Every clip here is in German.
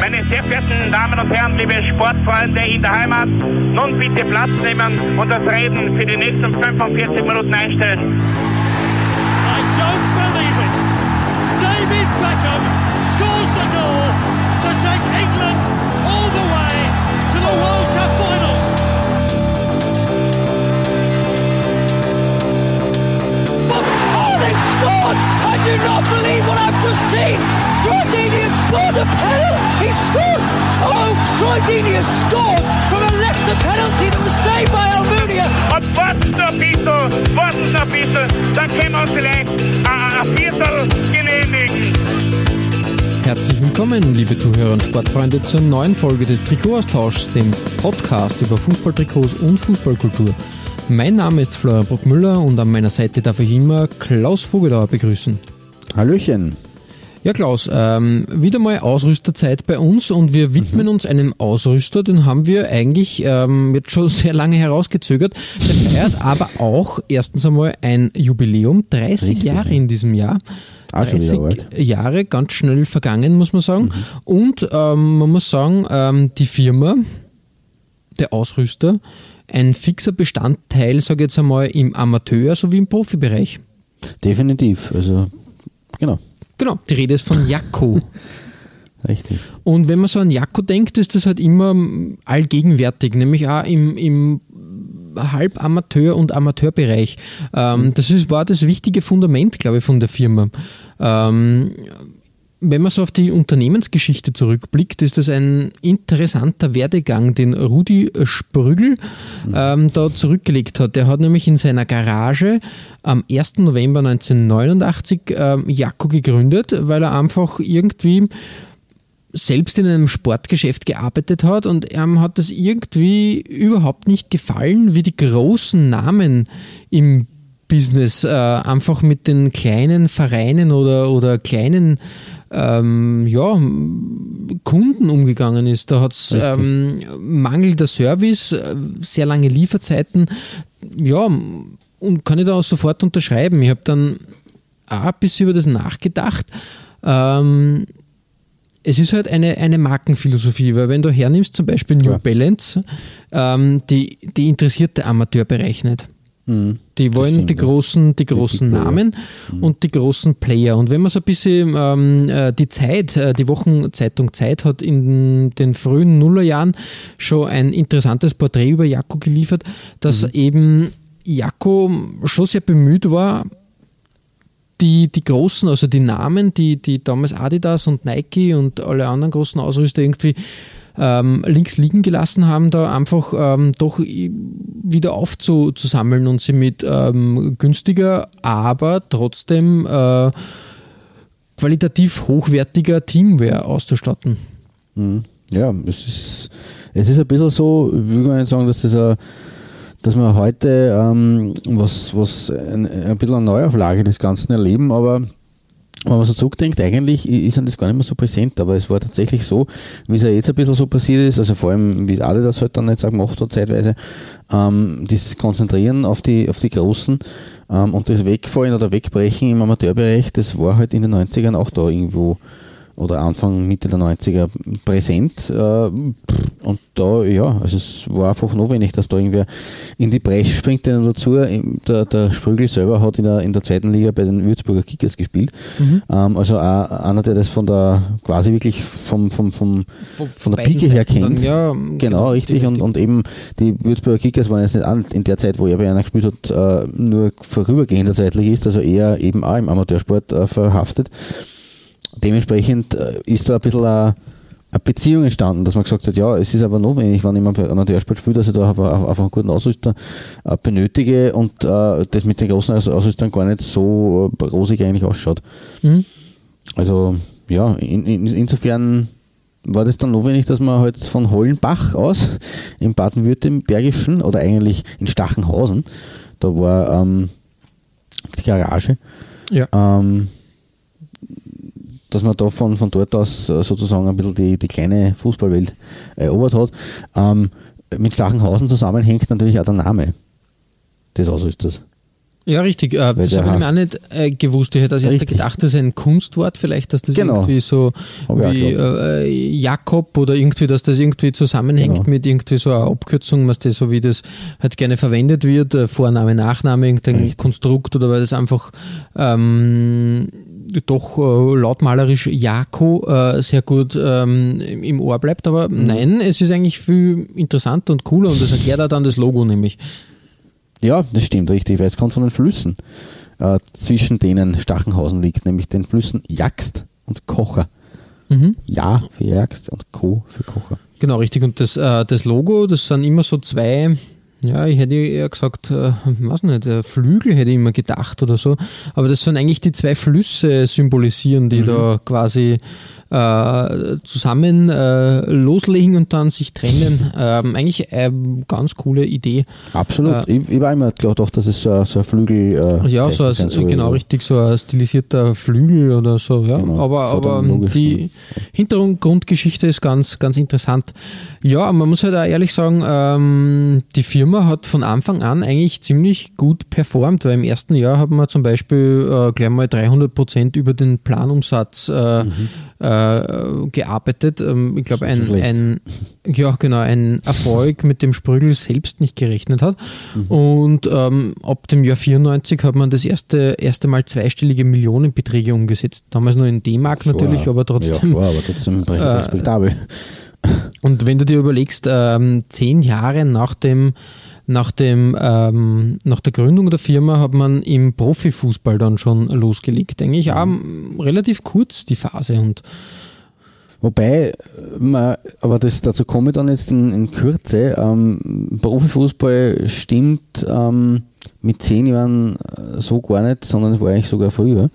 Meine sehr verehrten Damen und Herren, liebe Sportfreunde in der Heimat, nun bitte Platz nehmen und das Reden für die nächsten 45 Minuten einstellen. Do not believe what I've just seen! Troy Deeney has scored a penalty! He scored! Oh, Troy Deeney has scored from a Leicester penalty that was saved by Almunia! Und warten noch ein bisschen, warten noch ein bisschen, dann können wir uns vielleicht ein, ein Viertel genehmigen. Herzlich willkommen, liebe Zuhörer und Sportfreunde, zur neuen Folge des Trikotaustauschs, dem Podcast über Fußballtrikots und Fußballkultur. Mein Name ist Florian Bruckmüller und an meiner Seite darf ich immer Klaus Vogelauer begrüßen. Hallöchen. Ja, Klaus, ähm, wieder mal Ausrüsterzeit bei uns und wir widmen uns einem Ausrüster, den haben wir eigentlich ähm, jetzt schon sehr lange herausgezögert. Der feiert aber auch erstens einmal ein Jubiläum, 30 Richtig, Jahre ja. in diesem Jahr. Auch schon 30 wieder alt. Jahre, ganz schnell vergangen, muss man sagen. Und ähm, man muss sagen, ähm, die Firma, der Ausrüster, ein fixer Bestandteil, sage ich jetzt einmal, im Amateur- sowie im Profibereich. Definitiv. Also, genau. Genau, die Rede ist von Jakko. Richtig. Und wenn man so an Jakko denkt, ist das halt immer mm, allgegenwärtig, nämlich auch im, im Halbamateur- und Amateurbereich. Ähm, das ist, war das wichtige Fundament, glaube ich, von der Firma. Ähm, wenn man so auf die Unternehmensgeschichte zurückblickt, ist das ein interessanter Werdegang, den Rudi Sprügel ähm, da zurückgelegt hat. Der hat nämlich in seiner Garage am 1. November 1989 ähm, Jakko gegründet, weil er einfach irgendwie selbst in einem Sportgeschäft gearbeitet hat und ihm hat es irgendwie überhaupt nicht gefallen, wie die großen Namen im Business äh, einfach mit den kleinen Vereinen oder, oder kleinen ähm, ja, Kunden umgegangen ist. Da hat es ähm, mangelnder Service, äh, sehr lange Lieferzeiten. Ja, und kann ich da auch sofort unterschreiben. Ich habe dann auch ein bisschen über das nachgedacht. Ähm, es ist halt eine, eine Markenphilosophie, weil wenn du hernimmst, zum Beispiel New Klar. Balance, ähm, die, die interessiert der Amateurbereich nicht. Die wollen die großen, die großen Player. Namen und die großen Player. Und wenn man so ein bisschen ähm, äh, die Zeit, äh, die Wochenzeitung Zeit hat in den frühen Nullerjahren schon ein interessantes Porträt über Jakko geliefert, dass eben Jakko schon sehr bemüht war, die, die großen, also die Namen, die, die damals Adidas und Nike und alle anderen großen Ausrüster irgendwie ähm, links liegen gelassen haben, da einfach ähm, doch wieder aufzusammeln und sie mit ähm, günstiger, aber trotzdem äh, qualitativ hochwertiger Teamware auszustatten. Mhm. Ja, es ist, es ist ein bisschen so, ich gar nicht sagen, dass das ein, dass wir heute ähm, was, was ein, ein bisschen eine Neuauflage des Ganzen erleben, aber wenn man so zurückdenkt, eigentlich ist das gar nicht mehr so präsent, aber es war tatsächlich so, wie es ja jetzt ein bisschen so passiert ist, also vor allem, wie alle das halt dann jetzt auch gemacht hat, zeitweise, ähm, dieses Konzentrieren auf die, auf die Großen ähm, und das Wegfallen oder Wegbrechen im Amateurbereich, das war halt in den 90ern auch da irgendwo oder Anfang, Mitte der 90er präsent. Äh, und da, ja, also es war einfach notwendig, dass da irgendwer in die Bresche springt, denn dazu, im- der, der Sprügel selber hat in der, in der zweiten Liga bei den Würzburger Kickers gespielt. Ähm, also auch einer, der das von der, quasi wirklich vom, vom, vom, von der beiden Pike her Seiten dann, kennt. ja, Genau, richtig. Und, und eben die Würzburger Kickers waren jetzt nicht an, in der Zeit, wo er bei einer gespielt hat, äh, nur vorübergehender zeitlich ist, also eher eben auch im Amateursport äh, verhaftet. Dementsprechend äh, ist da ein bisschen eine, eine Beziehung entstanden, dass man gesagt hat, ja, es ist aber notwendig, wenn ich im Amateursport spiele, dass ich da einfach, einen guten Ausrüster äh, benötige und äh, das mit den großen Aus- Ausrüstern gar nicht so äh, rosig eigentlich ausschaut. Mhm. Also ja, in, in, insofern war das dann notwendig, dass man halt von Hollenbach aus im Baden-Württembergischen oder eigentlich in Stachenhausen, da war ähm, die Garage, Ja. ähm, dass man da von, von dort aus äh, sozusagen ein bisschen die, die kleine Fußballwelt erobert hat. Ähm, mit Stachenhausen zusammenhängt natürlich auch der Name des Ausrüsters. Ja, richtig. Äh, das habe ich mir auch nicht äh, gewusst. Ich hätte als erster gedacht, das ist ein Kunstwort, vielleicht, dass das genau. irgendwie so wie äh, Jakob oder irgendwie, dass das irgendwie zusammenhängt genau. mit irgendwie so einer Abkürzung, was das so wie das halt gerne verwendet wird, äh, Vorname, Nachname, irgendein richtig. Konstrukt oder weil das einfach ähm, doch äh, lautmalerisch Jako äh, sehr gut ähm, im Ohr bleibt. Aber mhm. nein, es ist eigentlich viel interessanter und cooler und das erklärt auch dann das Logo nämlich. Ja, das stimmt, richtig, weil es kommt von den Flüssen, äh, zwischen denen Stachenhausen liegt, nämlich den Flüssen Jagst und Kocher. Mhm. Ja für Jagst und Co für Kocher. Genau, richtig. Und das, äh, das Logo, das sind immer so zwei, ja, ich hätte eher gesagt, äh, weiß nicht, äh, Flügel hätte ich immer gedacht oder so. Aber das sind eigentlich die zwei Flüsse symbolisieren, die mhm. da quasi äh, zusammen äh, loslegen und dann sich trennen. Ähm, eigentlich eine ganz coole Idee. Absolut. Äh, ich, ich, war immer gedacht, dass es so, so ein Flügel äh, Ja, so, ein, so genau richtig, so ein stilisierter Flügel oder so. Ja. Genau. Aber, aber die Hintergrundgeschichte ist ganz, ganz interessant. Ja, man muss halt auch ehrlich sagen, ähm, die Firma hat von Anfang an eigentlich ziemlich gut performt, weil im ersten Jahr haben wir zum Beispiel äh, gleich mal 300 Prozent über den Planumsatz äh, mhm. äh, gearbeitet. Ähm, ich glaube, ein, ein, ja, genau, ein Erfolg, mit dem Sprügel selbst nicht gerechnet hat. Mhm. Und ähm, ab dem Jahr 94 hat man das erste, erste Mal zweistellige Millionenbeträge umgesetzt. Damals nur in D-Mark natürlich, aber trotzdem. Ja, klar, aber trotzdem äh, respektabel. Und wenn du dir überlegst, ähm, zehn Jahre nach dem nach, dem, ähm, nach der Gründung der Firma hat man im Profifußball dann schon losgelegt. Eigentlich auch mhm. relativ kurz die Phase. Und Wobei, man, aber das, dazu komme ich dann jetzt in, in Kürze. Ähm, Profifußball stimmt ähm, mit zehn Jahren äh, so gar nicht, sondern es war eigentlich sogar früher.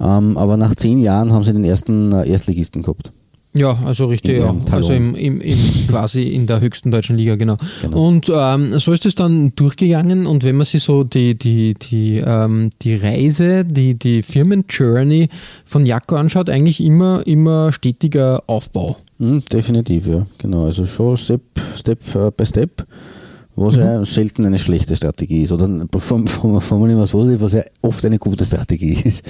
Ähm, aber nach zehn Jahren haben sie den ersten äh, Erstligisten gehabt. Ja, also richtig, ja. Also im, im, im, quasi in der höchsten deutschen Liga, genau. genau. Und ähm, so ist es dann durchgegangen und wenn man sich so die, die, die, ähm, die Reise, die, die Firmen-Journey von Jakko anschaut, eigentlich immer, immer stetiger Aufbau. Mhm, definitiv, ja, genau. Also schon Step, Step by Step was mhm. ja selten eine schlechte Strategie ist. Oder formulieren wir es positiv, was ja oft eine gute Strategie ist.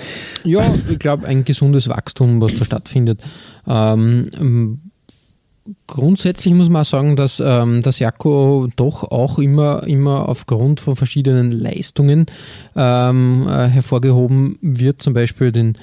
Ja, ich glaube, ein gesundes Wachstum, was da stattfindet. Ähm, grundsätzlich muss man auch sagen, dass ähm, das Jakko doch auch immer, immer aufgrund von verschiedenen Leistungen ähm, äh, hervorgehoben wird. Zum Beispiel den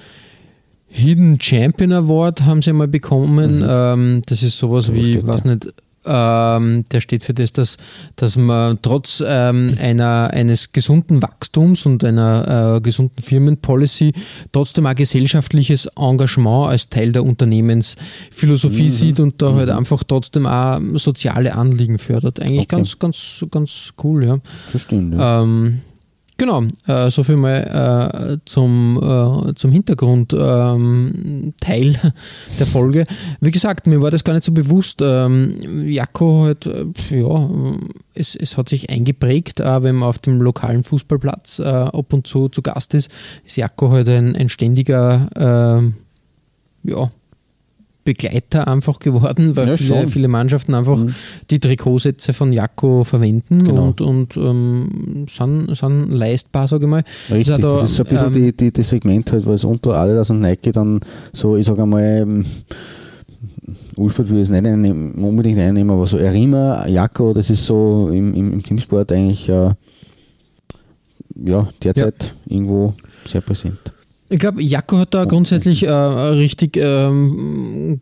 Hidden Champion Award haben sie mal bekommen. Mhm. Ähm, das ist sowas so wie, was nicht, ähm, der steht für das, dass, dass man trotz ähm, einer, eines gesunden Wachstums und einer äh, gesunden Firmenpolicy trotzdem ein gesellschaftliches Engagement als Teil der Unternehmensphilosophie mhm. sieht und da halt mhm. halt einfach trotzdem auch soziale Anliegen fördert. Eigentlich okay. ganz, ganz, ganz cool, ja. Verstehen, ja. Ähm, Genau, äh, so mal äh, zum, äh, zum Hintergrundteil ähm, der Folge. Wie gesagt, mir war das gar nicht so bewusst. Ähm, Jakko halt, äh, ja, es, es hat sich eingeprägt, äh, wenn man auf dem lokalen Fußballplatz äh, ab und zu zu Gast ist, ist Jakko halt ein, ein ständiger, ähm, ja, Begleiter einfach geworden, weil ja, viele, viele, Mannschaften einfach mhm. die Trikotsätze von Jakko verwenden genau. und, und ähm, sind, sind leistbar, sage ich mal. Richtig, das, da, das ist so ein bisschen ähm, die, die, die Segment halt, weil es unter Adidas und Nike dann so, ich sage einmal, ähm, Ulfert würde es nicht einnehmen, unbedingt einnehmen, aber so Erima, Jakko, das ist so im, im, im Teamsport eigentlich äh, ja, derzeit ja. irgendwo sehr präsent. Ich glaube, Jaco hat da grundsätzlich äh, richtig ähm,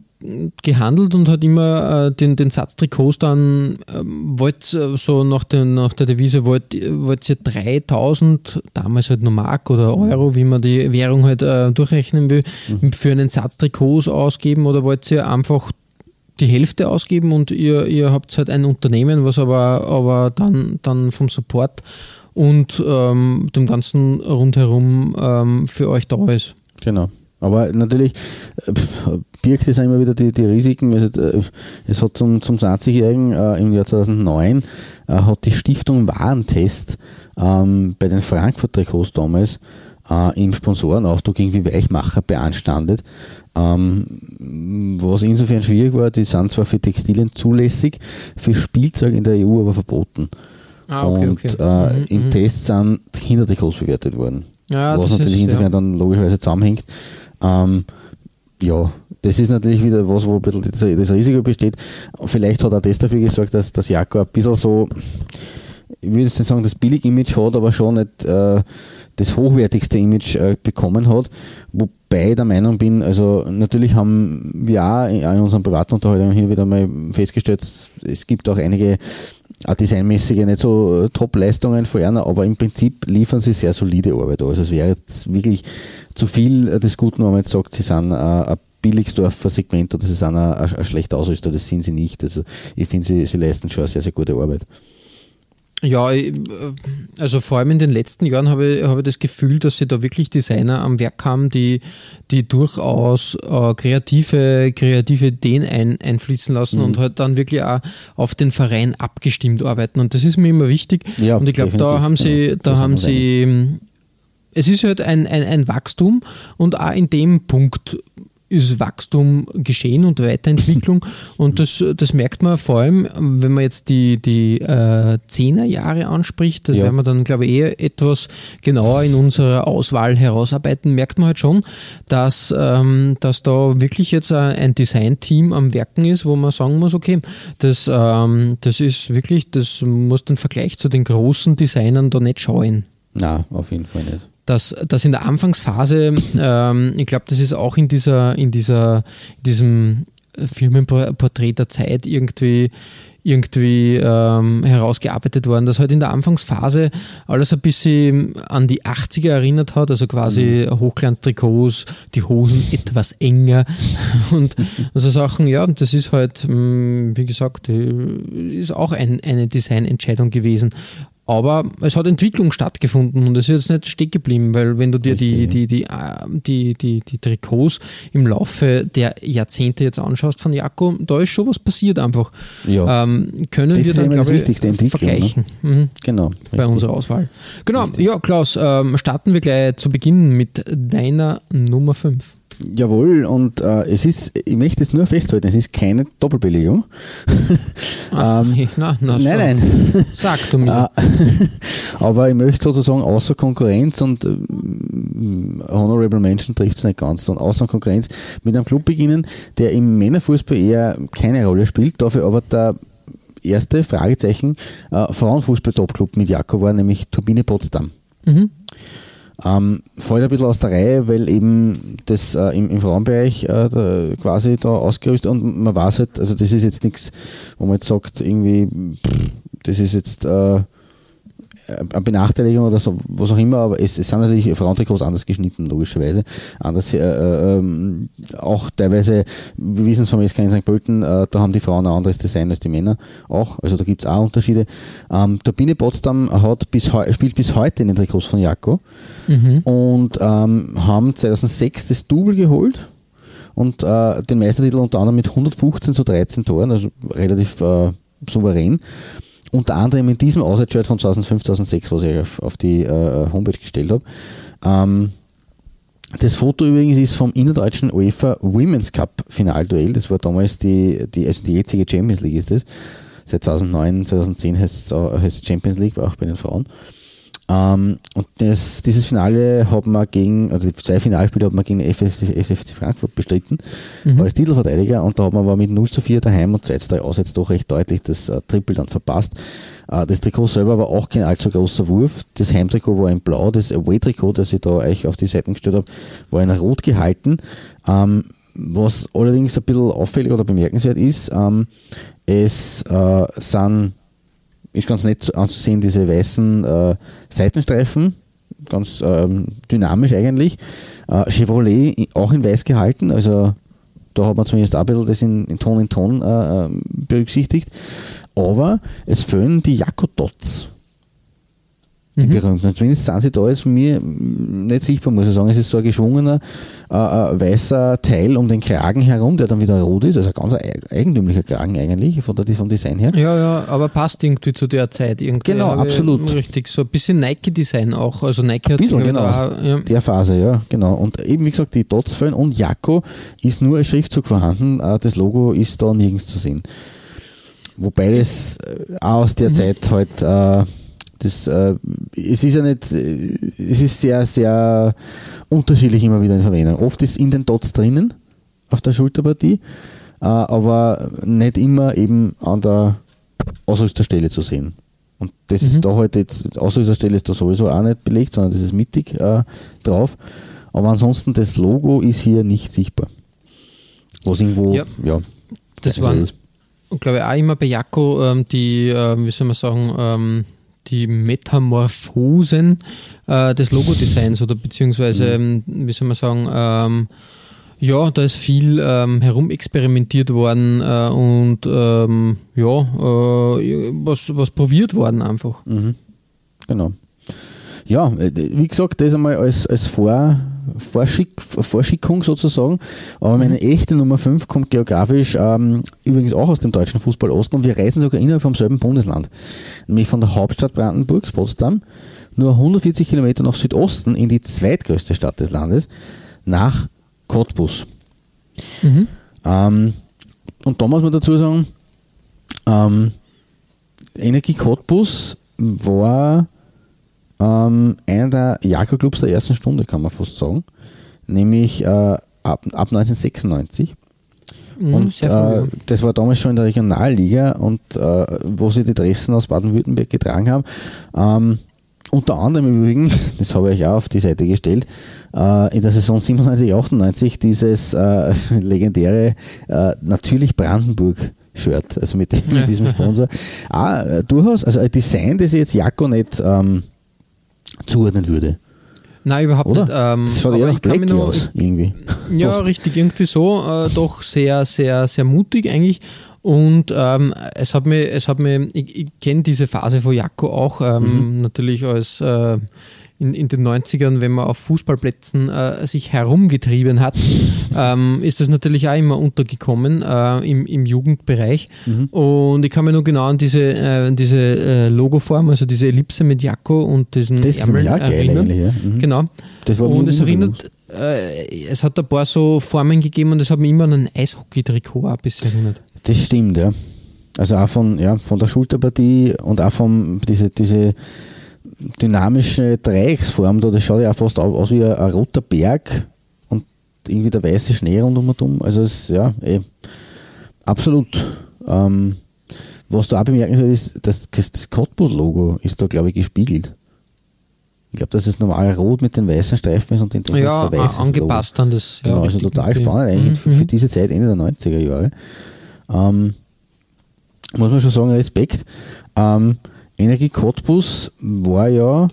gehandelt und hat immer äh, den, den Satz Trikots dann, ähm, wollte äh, so nach, den, nach der Devise, wollte wollt ihr 3000, damals halt nur Mark oder Euro, wie man die Währung halt äh, durchrechnen will, mhm. für einen Satz Trikots ausgeben oder wollt ihr einfach die Hälfte ausgeben und ihr, ihr habt halt ein Unternehmen, was aber, aber dann, dann vom Support und ähm, dem Ganzen rundherum ähm, für euch da ist. Genau. Aber natürlich äh, birgt es immer wieder die, die Risiken. Also, äh, es hat zum, zum 20-Jährigen äh, im Jahr 2009 äh, hat die Stiftung Warentest ähm, bei den Frankfurt-Trikots damals äh, im Sponsorenauftrag irgendwie Weichmacher beanstandet. Ähm, was insofern schwierig war, die sind zwar für Textilien zulässig, für Spielzeug in der EU aber verboten. Ah, okay, und okay. Äh, Mhm, im mhm. Test sind Hintertrikots bewertet worden. Ja, was das natürlich ist, insofern ja. dann logischerweise zusammenhängt. Ähm, ja, das ist natürlich wieder was, wo ein bisschen das, Risiko besteht. Vielleicht hat auch das dafür gesorgt, dass das Jako ein bisschen so, ich würde jetzt nicht sagen, das Billig-Image hat, aber schon nicht äh, das hochwertigste Image äh, bekommen hat. Wobei der Meinung bin, also natürlich haben wir auch in, unseren privaten Unterhaltungen hier wieder mal festgestellt, es gibt auch einige designmäßige nicht so Top-Leistungen von einer, aber im Prinzip liefern sie sehr solide Arbeit. Also es wäre jetzt wirklich zu viel des Guten, wenn man jetzt sagt, sie sind ein Billigsdorfer Segment oder sie sind ein schlechter Ausrüster, das sind sie nicht. Also ich finde, sie, sie leisten schon eine sehr, sehr gute Arbeit. Ja, ich- also vor allem in den letzten Jahren habe ich, habe ich das Gefühl, dass sie da wirklich Designer am Werk haben, die, die durchaus äh, kreative, kreative Ideen ein, einfließen lassen und halt dann wirklich auch auf den Verein abgestimmt arbeiten. Und das ist mir immer wichtig. Ja, und ich glaube, da haben sie, da haben sie, es ist halt ein, ein, ein Wachstum und auch in dem Punkt ist Wachstum geschehen und Weiterentwicklung und das, das merkt man vor allem, wenn man jetzt die, die äh, Zehnerjahre anspricht, das Ja. werden wir dann glaube ich eher etwas genauer in unserer Auswahl herausarbeiten, merkt man halt schon, dass, ähm, dass da wirklich jetzt ein, Design-Team am Werken ist, wo man sagen muss, okay, das, ähm, das ist wirklich, das muss den Vergleich zu den großen Designern da nicht scheuen Na, auf jeden Fall nicht. Dass, dass in der Anfangsphase, ähm, ich glaube, das ist auch in dieser, in dieser, in diesem Firmenporträt der Zeit irgendwie irgendwie ähm, herausgearbeitet worden, dass halt in der Anfangsphase alles ein bisschen an die 80er erinnert hat, also quasi Hochglanztrikots, die Hosen etwas enger und also Sachen, ja, das ist halt, mh, wie gesagt, äh, ist auch ein, eine Designentscheidung gewesen. Aber es hat Entwicklung stattgefunden und es ist jetzt nicht stecken geblieben, weil wenn du dir die, Richtig, die, die, äh, die, die, die Trikots im Laufe der Jahrzehnte jetzt anschaust von Jakob, da ist schon was passiert einfach. Ja. Ähm, können Das wir ist dann, glaube ich, ne? vergleichen mhm, Genau. bei richtig. unserer Auswahl. Genau, ja Klaus, ähm, starten wir gleich zu Beginn mit deiner Nummer 5. Jawohl, und äh, es ist, ich möchte es nur festhalten, es ist keine Doppelbelegung. Ähm, na, na, nein, nein. Sag du mir. Äh, aber ich möchte sozusagen außer Konkurrenz und ähm, Honorable Mention trifft es nicht ganz, sondern außer Konkurrenz mit einem Club beginnen, der im Männerfußball eher keine Rolle spielt, dafür aber der erste Fragezeichen äh, Frauenfußball-Topclub mit Jakob war, nämlich Turbine Potsdam. Mhm. Ähm, fällt ein bisschen aus der Reihe, weil eben das äh, im, im Frauenbereich äh, da, quasi da ausgerüstet und man weiß halt, also das ist jetzt nichts, wo man jetzt sagt, irgendwie, pff, das ist jetzt äh, Benachteiligung oder so, was auch immer, aber es, es sind natürlich Frauentrikots anders geschnitten, logischerweise. Anders, äh, äh, ähm, auch teilweise, wir wissen es vom SK in St. Pölten, äh, da haben die Frauen ein anderes Design als die Männer auch, also da gibt es auch Unterschiede. Ähm, Turbine Potsdam hat bis spielt bis heute in den Trikots von Jaco Mhm. und ähm, haben 2006 das Double geholt und äh, den Meistertitel unter anderem mit 115 zu 13 Toren, also relativ äh, souverän. Unter anderem in diesem Auswärtsshirt von 2005, 2006, was ich auf, auf die äh, Homepage gestellt habe. Ähm, das Foto übrigens ist vom innerdeutschen UEFA Women's Cup Finalduell. Das war damals die, die, also die jetzige Champions League ist das. Seit 2009, 2010 heißt es Champions League, auch bei den Frauen. Ähm, und das, dieses Finale haben wir gegen, also die zwei Finalspiele haben wir gegen FSC Frankfurt bestritten, als Titelverteidiger und da haben wir aber mit 0 zu 4 daheim und 2 zu 3 auswärts doch recht deutlich das äh, Triple dann verpasst. Äh, das Trikot selber war auch kein allzu großer Wurf. Das Heimtrikot war in blau, das Away-Trikot, das ich da euch auf die Seiten gestellt habe, war in rot gehalten. Ähm, was allerdings ein bisschen auffällig oder bemerkenswert ist, ähm, es äh, sind ist ganz nett anzusehen, diese weißen äh, Seitenstreifen, ganz ähm, dynamisch eigentlich. Äh, Chevrolet auch in weiß gehalten, also da hat man zumindest auch ein bisschen das in, in Ton in Ton äh, ähm, berücksichtigt. Aber es fehlen die Jakodots, die Mhm. berühmten. Zumindest sind sie da jetzt von mir nicht sichtbar, muss ich sagen. Es ist so ein geschwungener äh, äh, weißer Teil um den Kragen herum, der dann wieder rot ist. Also ein ganz eig- eigentümlicher Kragen eigentlich, von der, vom Design her. Ja, ja, aber passt irgendwie zu der Zeit. Irgendwie Genau, absolut. Richtig, so ein bisschen Nike-Design auch. Also Nike hat bisschen, glaub ich, genau. da, ja. Der Phase, ja, genau. Und eben, wie gesagt, die Dots fehlen und Jakko ist nur als Schriftzug vorhanden. Äh, Das Logo ist da nirgends zu sehen. Wobei das äh, auch aus Mhm. der Zeit halt äh, Das, äh, es ist ja nicht, es ist sehr, sehr unterschiedlich immer wieder in Verwendung. Oft ist in den Dots drinnen auf der Schulterpartie, äh, aber nicht immer eben an der Ausrüsterstelle zu sehen. Und das mhm. ist da halt jetzt, Ausrüsterstelle ist da sowieso auch nicht belegt, sondern das ist mittig äh, drauf. Aber ansonsten, das Logo ist hier nicht sichtbar. Was irgendwo, ja, ja das war, glaube ich, auch immer bei Jaco ähm, die, äh, wie soll man sagen, ähm, die Metamorphosen äh, des Logodesigns oder beziehungsweise, mhm. Ähm, wie soll man sagen, ähm, ja, da ist viel ähm, herumexperimentiert worden äh, und ähm, ja, äh, was, was probiert worden einfach. Mhm. Genau. Ja, äh, wie gesagt, das einmal als, als Vor, Vorschick, Vorschickung sozusagen. Aber meine mhm. echte Nummer 5 kommt geografisch ähm, übrigens auch aus dem deutschen Fußball Osten und wir reisen sogar innerhalb vom selben Bundesland. Nämlich von der Hauptstadt Brandenburgs, Potsdam, nur 140 Kilometer nach Südosten in die zweitgrößte Stadt des Landes, nach Cottbus. Mhm. Ähm, und da muss man dazu sagen, ähm, Energie Cottbus war ähm, einer der Jakob-Clubs der ersten Stunde, kann man fast sagen. Nämlich äh, ab, ab 1996. Mhm, und äh, das war damals schon in der Regionalliga und äh, wo sie die Dressen aus Baden-Württemberg getragen haben. Ähm, unter anderem im Übrigen, das habe ich auch auf die Seite gestellt, äh, in der Saison 97, 98 dieses äh, legendäre äh, natürlich Brandenburg Shirt, also mit, mit diesem Sponsor. ah, äh, durchaus, also ein Design, das ich jetzt Jakko nicht ähm, zuordnen würde. Nein, überhaupt Oder? nicht. Ähm, das schaut eher Black noch, aus, irgendwie. Ja, richtig, irgendwie so. Äh, doch sehr, sehr, sehr mutig eigentlich. Und ähm, es hat mir, es hat mir, ich, ich kenne diese Phase von Jakko auch, ähm, mhm. natürlich als äh, in, in den 90ern, wenn man auf Fußballplätzen äh, sich herumgetrieben hat, ähm, ist das natürlich auch immer untergekommen äh, im, im Jugendbereich. Mhm. Und ich kann mir nur genau an diese, äh, diese äh, Logoform, also diese Ellipse mit Jakko und diesen das Ärmeln erinnern. Ja. Mhm. Genau. und es erinnert, äh, es hat ein paar so Formen gegeben und es hat mich immer an ein Eishockey-Trikot ein bisschen erinnert. Das stimmt, ja. Also auch von, ja, von der Schulterpartie und auch von diese, diese dynamische Dreiecksform da, das schaut ja auch fast aus wie ein, ein roter Berg und irgendwie der weiße Schnee rundum. Also es ja, eh, absolut. Ähm, was da auch bemerken soll, ist, dass das Cottbus-Logo ist da, glaube ich, gespiegelt. Ich glaube, dass es normal rot mit den weißen Streifen ist und den ja, weiß angepasst Logo. an das. Genau, ja, also total spannend eigentlich mhm. für, für, diese Zeit, Ende der 90er Jahre. Ähm, muss man schon sagen, Respekt. Ähm, Energie Cottbus war ja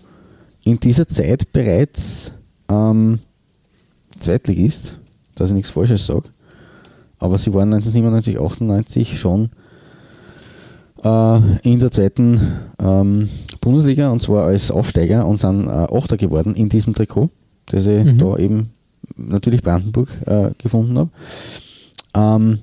in dieser Zeit bereits ähm, Zweitligist, dass ich nichts Falsches sage. Aber sie waren 1997, 98 schon äh, in der zweiten ähm, Bundesliga und zwar als Aufsteiger und sind äh, Achter geworden in diesem Trikot, das ich mhm. da eben natürlich Brandenburg äh, gefunden habe. Ähm,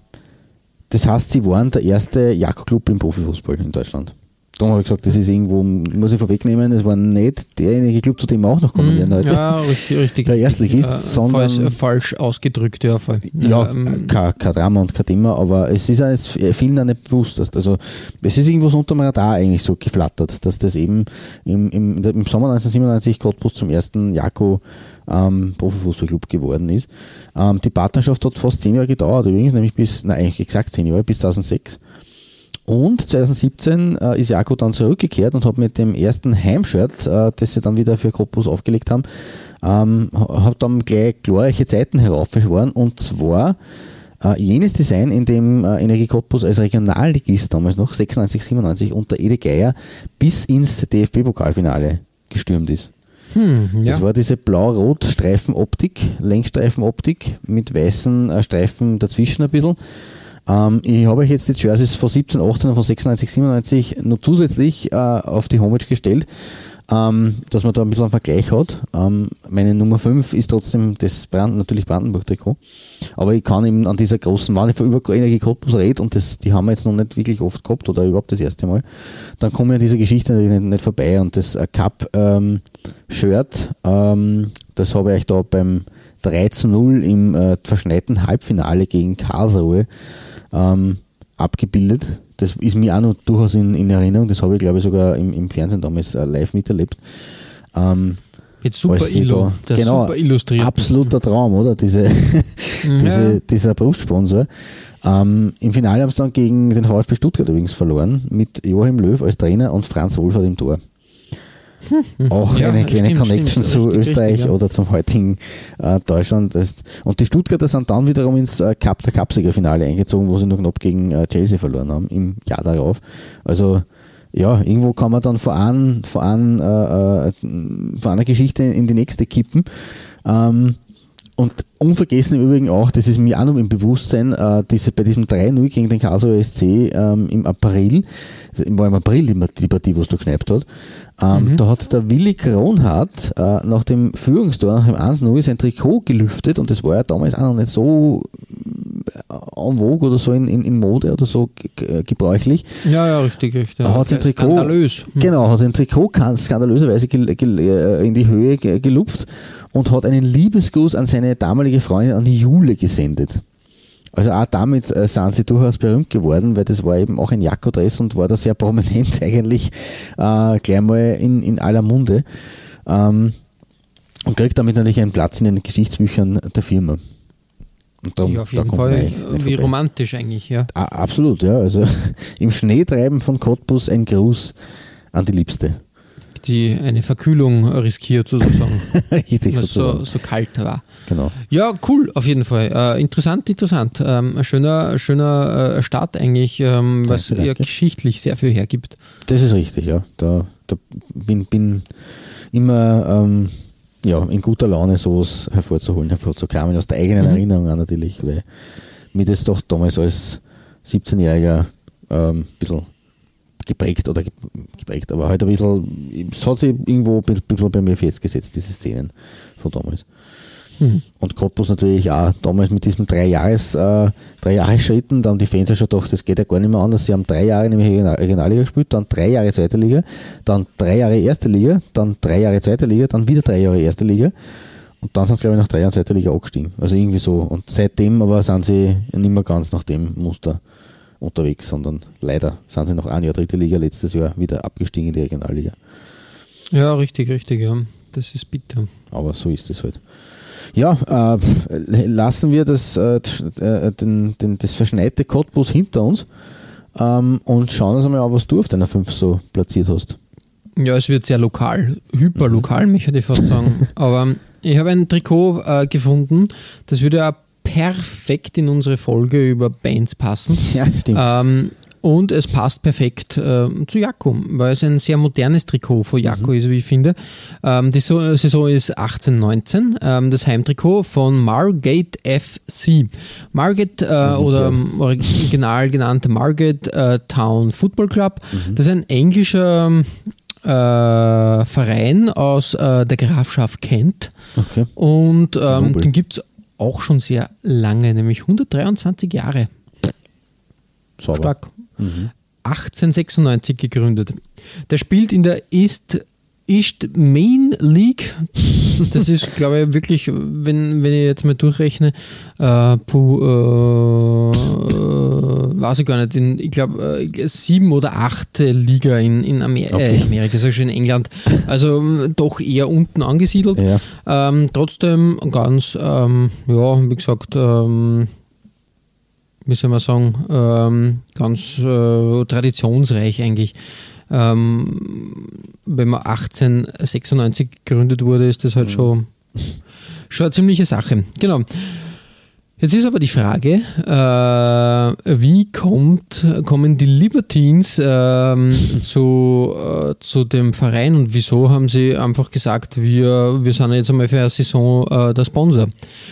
das heißt, sie waren der erste Jagdclub im Profifußball in Deutschland. Da habe ich gesagt, das ist irgendwo, muss ich vorwegnehmen, es war nicht derjenige Club, zu dem wir auch noch kommen werden heute. Ja, richtig, richtig. Der Erstligist, äh, sondern. Falsch, falsch, ausgedrückt, ja, voll. Ja, ähm, kein, kein Drama und kein Thema, aber es ist auch vielen auch nicht bewusst, dass, also, es ist irgendwo so unter dem Radar eigentlich so geflattert, dass das eben im, im, im Sommer 1997 Cottbus zum ersten Jako ähm, Profifußballclub geworden ist. Ähm, die Partnerschaft hat fast zehn Jahre gedauert, übrigens, nämlich bis, nein, eigentlich exakt zehn Jahre, bis 2006. Und 2017 äh, ist Jaco dann zurückgekehrt und hat mit dem ersten Heimshirt, äh, das sie dann wieder für Kropus aufgelegt haben, ähm, hat dann gleich glorreiche Zeiten heraufbeschworen. Und zwar äh, jenes Design, in dem äh, Energie Cottbus als Regionalligist damals noch 96, 97 unter Ede Geier bis ins DFB-Pokalfinale gestürmt ist. Hm, ja. Das war diese blau-rot Streifenoptik, Längsstreifenoptik mit weißen äh, Streifen dazwischen ein bisschen. Ähm, ich habe euch jetzt die Jerseys von 17, 18 und von 96, 97 noch zusätzlich äh, auf die Homepage gestellt, ähm, dass man da ein bisschen einen Vergleich hat. Ähm, meine Nummer 5 ist trotzdem das Brand, natürlich Brandenburg-Trikot. Aber ich kann eben an dieser großen, wenn ich über Energie Cottbus rede und das, die haben wir jetzt noch nicht wirklich oft gehabt oder überhaupt das erste Mal, dann komme ich an dieser Geschichte nicht, nicht vorbei und das äh, Cup-Shirt, ähm, das habe ich euch da beim 3 zu 0 im äh, verschneiten Halbfinale gegen Karlsruhe ähm, abgebildet. Das ist mir auch noch durchaus in, in Erinnerung. Das habe ich, glaube ich, sogar im, im Fernsehen damals äh, live miterlebt. Ähm, Jetzt super Illo, da- genau, super illustriert. Absoluter Traum, oder? Diese, diese, dieser Berufssponsor. Ähm, Im Finale haben sie dann gegen den VfB Stuttgart übrigens verloren, mit Joachim Löw als Trainer und Franz Wohlfahrt im Tor. Auch Ja, eine kleine stimmt, Connection stimmt. zu Richtig, Österreich richtig, ja. oder zum heutigen äh, Deutschland. Das, und die Stuttgarter sind dann wiederum ins äh, Cup, der Cupsiegerfinale eingezogen, wo sie nur knapp gegen äh, Chelsea verloren haben im Jahr darauf. Also ja, irgendwo kann man dann von, einem, von, einem, äh, äh, von einer Geschichte in die nächste kippen. Ähm, und unvergessen im Übrigen auch, das ist mir auch noch im Bewusstsein, äh, diese, bei diesem 3-0 gegen den Karlsruher SC ähm, im April, also war im April die, die Partie, wo es da gekneipt hat, ähm, da hat der Willi Kronhardt äh, nach dem Führungstor, nach dem 1-0 sein Trikot gelüftet und das war ja damals auch noch nicht so äh, en vogue oder so in, in, in Mode oder so ge- gebräuchlich. Ja, ja, richtig, richtig. Hat sein Trikot, Skandalös. Hm. Genau, hat sein Trikot kan- skandalöserweise äh, in die Höhe ge- gelupft und hat einen Liebesgruß an seine damalige Freundin, an die Jule, gesendet. Also auch damit äh, sind sie durchaus berühmt geworden, weil das war eben auch ein Jakkodress und war da sehr prominent eigentlich äh, gleich mal in, in aller Munde. Ähm, und kriegt damit natürlich einen Platz in den Geschichtsbüchern der Firma. Und darum- Ja, auf da jeden Fall. eigentlich nicht Wie vorbei. romantisch eigentlich, ja. Ah, absolut, ja. Also im Schneetreiben von Cottbus ein Gruß an die Liebste. Die eine Verkühlung riskiert sozusagen, Richtig es so, sozusagen. so kalt war. Genau. Ja, cool, auf jeden Fall. Äh, interessant, interessant. Ähm, ein schöner, schöner äh, Start eigentlich, ähm, was Danke, ja geschichtlich sehr viel hergibt. Das ist richtig, ja. Da, da bin, bin immer ähm, ja, in guter Laune sowas hervorzuholen, hervorzukramen, aus der eigenen Mhm. Erinnerung auch natürlich, weil mir das doch damals als 17-Jähriger ähm, ein bisschen geprägt oder ge- geprägt, aber halt ein bisschen, es hat sich irgendwo ein bisschen- bei mir festgesetzt, diese Szenen von damals. Und Cottbus natürlich auch damals mit diesem drei Jahres, äh, drei Jahresschritten, dann die Fans ja schon gedacht, das geht ja gar nicht mehr anders. Sie haben drei Jahre nämlich Regional- Regionalliga gespielt, dann drei Jahre zweite Liga, dann drei Jahre erste Liga, dann drei Jahre zweite Liga, dann wieder drei Jahre erste Liga. Und dann sind sie, glaube ich, nach drei Jahren zweite Liga abgestiegen. Also irgendwie so. Und seitdem aber sind sie nicht mehr ganz nach dem Muster unterwegs, sondern leider sind sie nach einem Jahr dritte Liga letztes Jahr wieder abgestiegen in die Regionalliga. Ja, richtig, richtig, ja. Das ist bitter. Aber so ist es halt. Ja, äh, lassen wir das, äh, äh, den, den, das verschneite Cottbus hinter uns ähm, und schauen uns einmal an, was du auf deiner 5 so platziert hast. Ja, es wird sehr lokal, hyperlokal, möchte ich fast sagen. Aber ich habe ein Trikot äh, gefunden, das würde ja perfekt in unsere Folge über Bands passen. Ja, stimmt. Ähm, und es passt perfekt äh, zu Jakko, weil es ein sehr modernes Trikot von Jakko ist, wie ich finde. Ähm, die so Saison ist 18-19, ähm, das Heimtrikot von Margate FC. Margate äh, oder im original genannt Margate äh, Town Football Club, das ist ein englischer äh, Verein aus äh, der Grafschaft Kent. Okay. Und ähm, den gibt es auch schon sehr lange, nämlich 123 Jahre. Sauber. Stark. 1896 gegründet. Der spielt in der East, East Main League. Das ist, glaube ich, wirklich, wenn, wenn ich jetzt mal durchrechne, äh, puh, äh, weiß ich gar nicht, in, ich glaube, äh, sieben oder acht Liga in, in Amer Okay. äh, Amerika, sag ich schon in England. Also ähm, doch eher unten angesiedelt. Ja. Ähm, trotzdem ganz, ähm, ja, wie gesagt, ähm, wie soll man sagen, ähm, ganz äh, traditionsreich eigentlich. Ähm, wenn man 1896 gegründet wurde, ist das halt schon, schon eine ziemliche Sache. Genau. Jetzt ist aber die Frage, äh, wie kommt, kommen die Libertines ähm, zu, äh, zu dem Verein und wieso haben sie einfach gesagt, wir, wir sind jetzt einmal für eine Saison äh, der Sponsor?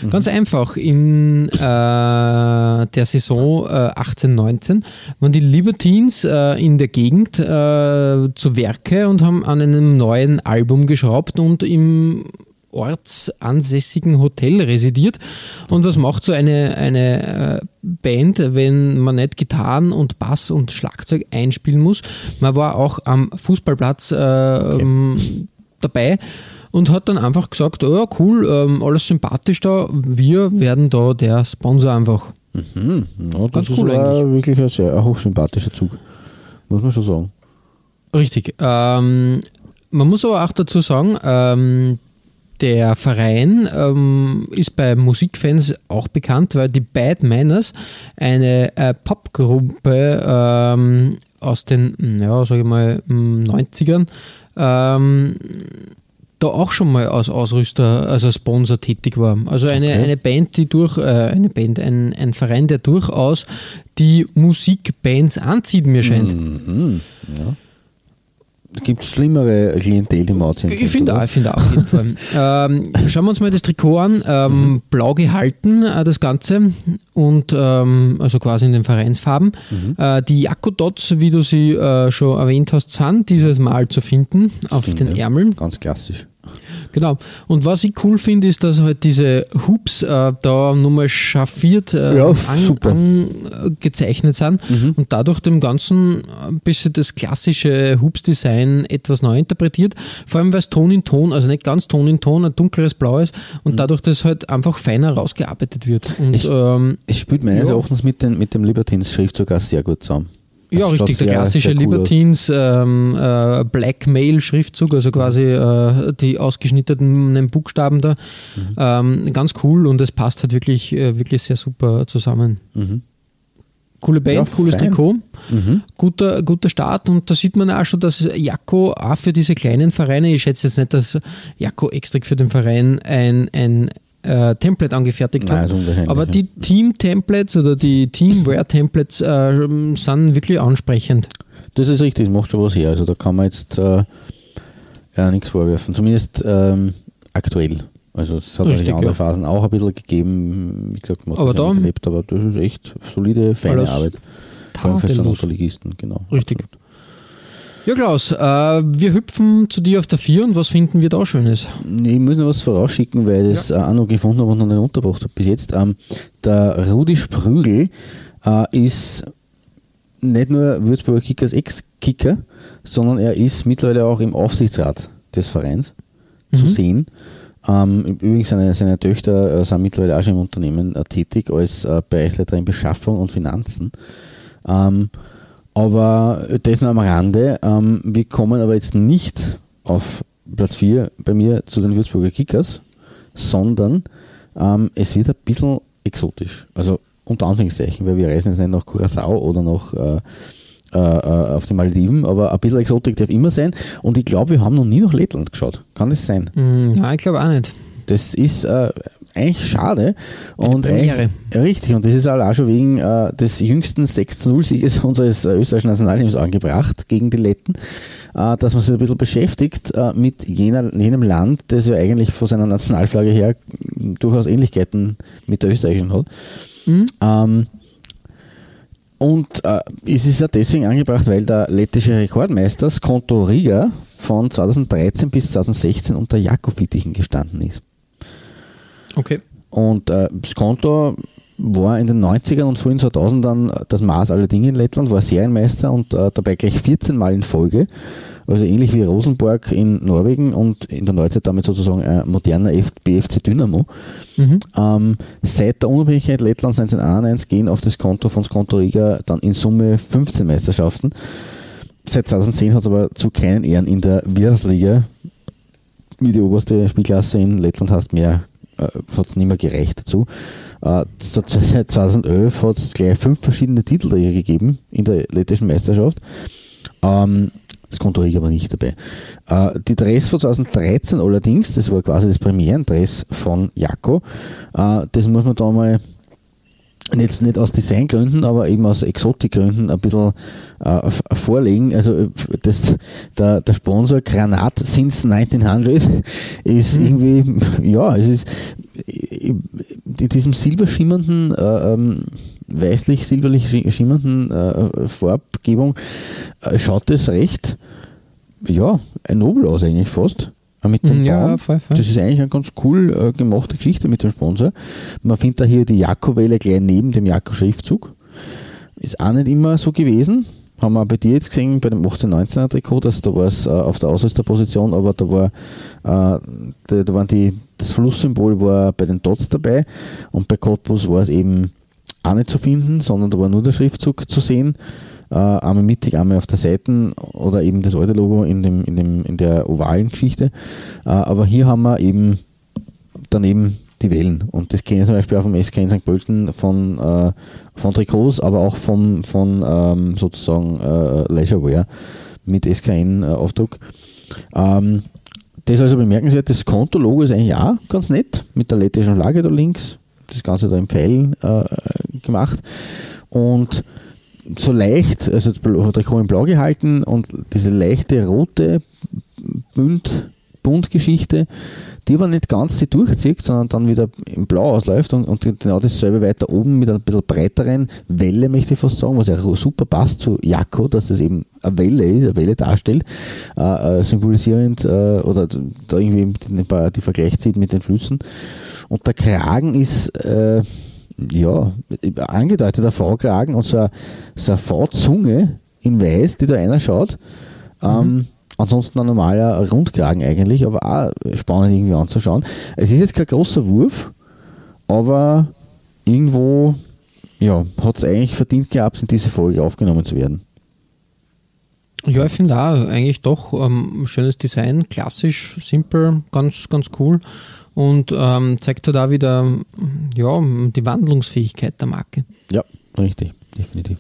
Ganz einfach, in äh, der Saison äh, 18-19 waren die Libertines äh, in der Gegend äh, zu Werke und haben an einem neuen Album geschraubt und im ortsansässigen Hotel residiert. Und was macht so eine, eine äh, Band, wenn man nicht Gitarren und Bass und Schlagzeug einspielen muss? Man war auch am Fußballplatz äh, ähm, dabei und hat dann einfach gesagt, oh ja cool, ähm, alles sympathisch da, wir werden da der Sponsor einfach. Mhm. Ja, das Ganz ist cool auch wirklich ein sehr hochsympathischer Zug. Muss man schon sagen. Richtig. Ähm, man muss aber auch dazu sagen, ähm, der Verein ähm, ist bei Musikfans auch bekannt, weil die Bad Manners eine äh, Popgruppe ähm, aus den, ja, sage ich mal, m, 90ern ähm, da auch schon mal als Ausrüster, also als Sponsor tätig war. Also eine, Okay. eine Band, die durch, äh, eine Band, ein, ein Verein, der durchaus die Musikbands anzieht, mir scheint. Mhm. Ja. Gibt es schlimmere Klientel, die man anziehen Ich finde auch, ich finde auch auf jeden Fall. ähm, schauen wir uns mal das Trikot an. Ähm, Blau gehalten, äh, das Ganze. Und ähm, also quasi in den Vereinsfarben. Äh, die Jakodots, wie du sie äh, schon erwähnt hast, sind dieses Mal zu finden auf Stimmt, den ja. Ärmeln. Ganz klassisch. Genau. Und was ich cool finde, ist, dass halt diese Hoops äh, da nochmal schraffiert äh, Ja, an, super. angezeichnet sind und dadurch dem Ganzen ein bisschen das klassische Hoops-Design etwas neu interpretiert. Vor allem, weil es Ton in Ton, also nicht ganz Ton in Ton, ein dunkleres Blau ist und dadurch das halt einfach feiner rausgearbeitet wird. Und Ich- ähm, Es spielt meines Ja. Erachtens mit, den, mit dem Libertines-Schriftzug auch sehr gut zusammen. Ja, richtig, der klassische sehr cool. Libertines ähm, äh, Blackmail-Schriftzug, also quasi äh, die ausgeschnittenen Buchstaben da. Mhm. Ähm, ganz cool und es passt halt wirklich, äh, wirklich sehr super zusammen. Coole Band, Mhm. Ja, cooles fein. Trikot, Mhm. guter, guter Start und da sieht man auch schon, dass Jakko auch für diese kleinen Vereine, ich schätze jetzt nicht, dass Jakko extra für den Verein ein, ein äh, Template angefertigt Nein, unwahrscheinlich, Aber die Team-Templates oder die Teamwear-Templates äh, sind wirklich ansprechend. Das ist richtig, das macht schon was her. Also da kann man jetzt äh, ja, nichts vorwerfen. Zumindest ähm, aktuell. Also es hat natürlich andere ja. Phasen auch ein bisschen gegeben. Wie gesagt, man hat Aber da- miterlebt, aber das ist echt solide, feine Arbeit. Vor allem für so einen genau. Richtig. Absolut. Ja, Klaus, äh, wir hüpfen zu dir auf der 4 und was finden wir da Schönes? Ich muss noch was vorausschicken, weil ich das äh, auch noch gefunden habe und noch nicht untergebracht habe bis jetzt. Ähm, der Rudi Sprügel äh, ist nicht nur Würzburger Kickers Ex-Kicker, sondern er ist mittlerweile auch im Aufsichtsrat des Vereins zu sehen. Ähm, übrigens, seine, seine Töchter äh, sind mittlerweile auch schon im Unternehmen äh, tätig als äh, Bereichsleiter in Beschaffung und Finanzen. Ähm, aber das nur am Rande. Ähm, wir kommen aber jetzt nicht auf Platz 4 bei mir zu den Würzburger Kickers, sondern ähm, es wird ein bisschen exotisch. Also unter Anführungszeichen, weil wir reisen jetzt nicht nach Curacao oder nach äh, äh, äh, auf die Malediven, aber ein bisschen Exotik darf immer sein. Und ich glaube, wir haben noch nie nach Lettland geschaut. Kann das sein? Hm, nein, ich glaube auch nicht. Das ist äh, eigentlich schade. Und eigentlich- Richtig, und das ist halt auch schon wegen äh, des jüngsten 6-0-Sieges unseres äh, österreichischen Nationalteams angebracht gegen die Letten, äh, dass man sich ein bisschen beschäftigt äh, mit jener, jenem Land, das ja eigentlich von seiner Nationalflagge her durchaus Ähnlichkeiten mit der österreichischen hat. Ähm, und äh, es ist ja deswegen angebracht, weil der lettische Rekordmeister Skonto Riga von 2013 bis 2016 unter Jakob Wittichen gestanden ist. Okay. Und äh, Skonto war in den 90ern und frühen 2000ern das Maß aller Dinge in Lettland, war Serienmeister und äh, dabei gleich 14 Mal in Folge. Also ähnlich wie Rosenborg in Norwegen und in der Neuzeit damit sozusagen ein moderner BFC Dynamo. Ähm, seit der Unabhängigkeit Lettlands 1991 gehen auf das Konto von Skonto Riga dann in Summe 15 Meisterschaften. Seit 2010 hat es aber zu keinen Ehren in der Virsliga, wie die oberste Spielklasse in Lettland heißt, mehr hat es nicht mehr gereicht dazu. Äh, seit 2011 hat es gleich fünf verschiedene Titelträger gegeben in der lettischen Meisterschaft. Ähm, das Konto Riga war nicht dabei. Äh, die Dress von 2013 allerdings, das war quasi das Premierendress von Jako, äh, das muss man da mal jetzt nicht aus Designgründen, aber eben aus Exotikgründen ein bisschen äh, vorlegen. Also äh, das, der, der Sponsor Granat since 1900 ist irgendwie, ja, es ist in diesem silberschimmernden, äh, ähm, weißlich-silberlich schi- schimmernden äh, Farbgebung äh, schaut es recht, ja, ein Nobel aus eigentlich fast. Mit dem Ja, Baum. voll, voll. Das ist eigentlich eine ganz cool äh, gemachte Geschichte mit dem Sponsor. Man findet da hier die Jakko-Welle gleich neben dem Jakko-Schriftzug. Ist auch nicht immer so gewesen. Haben wir bei dir jetzt gesehen, bei dem 18-19er Trikot, dass da war es äh, auf der Ausrüsterposition, aber da war äh, da, da waren die, das Flusssymbol war bei den Dots dabei und bei Cottbus war es eben auch nicht zu finden, sondern da war nur der Schriftzug zu sehen. Äh, einmal mittig, einmal auf der Seite oder eben das alte Logo in, dem, in, dem, in der ovalen Geschichte. Äh, aber hier haben wir eben daneben die Wellen. Und das kenne ich zum Beispiel auch vom SK in St. Pölten von, äh, von Trikots, aber auch vom, von ähm, sozusagen äh, Leisurewear mit SKN-Aufdruck. Ähm, das ist also bemerkenswert. Das Konto-Logo ist eigentlich auch ganz nett, mit der lettischen Flagge da links. Das Ganze da im Pfeil äh, gemacht. Und so leicht, also hat er in blau gehalten und diese leichte rote Bund, Bundgeschichte, die aber nicht ganz sie durchzieht, sondern dann wieder in blau ausläuft und, und genau dasselbe weiter oben mit einer bisschen breiteren Welle, möchte ich fast sagen, was ja super passt zu Jakko, dass es eben eine Welle ist, eine Welle darstellt, äh, äh, symbolisierend äh, oder da irgendwie die, die Vergleich zieht mit den Flüssen. Und der Kragen ist äh, ja, angedeuteter V-Kragen und so eine, so eine V-Zunge in Weiß, die da einer schaut. Ähm, mhm. Ansonsten ein normaler Rundkragen eigentlich, aber auch spannend irgendwie anzuschauen. Es ist jetzt kein großer Wurf, aber irgendwo ja, hat es eigentlich verdient gehabt, in diese Folge aufgenommen zu werden. Ja, ich finde auch eigentlich doch ähm, schönes Design, klassisch, simpel, ganz, ganz cool und ähm, zeigt halt auch wieder ja, die Wandlungsfähigkeit der Marke. Ja, richtig, definitiv.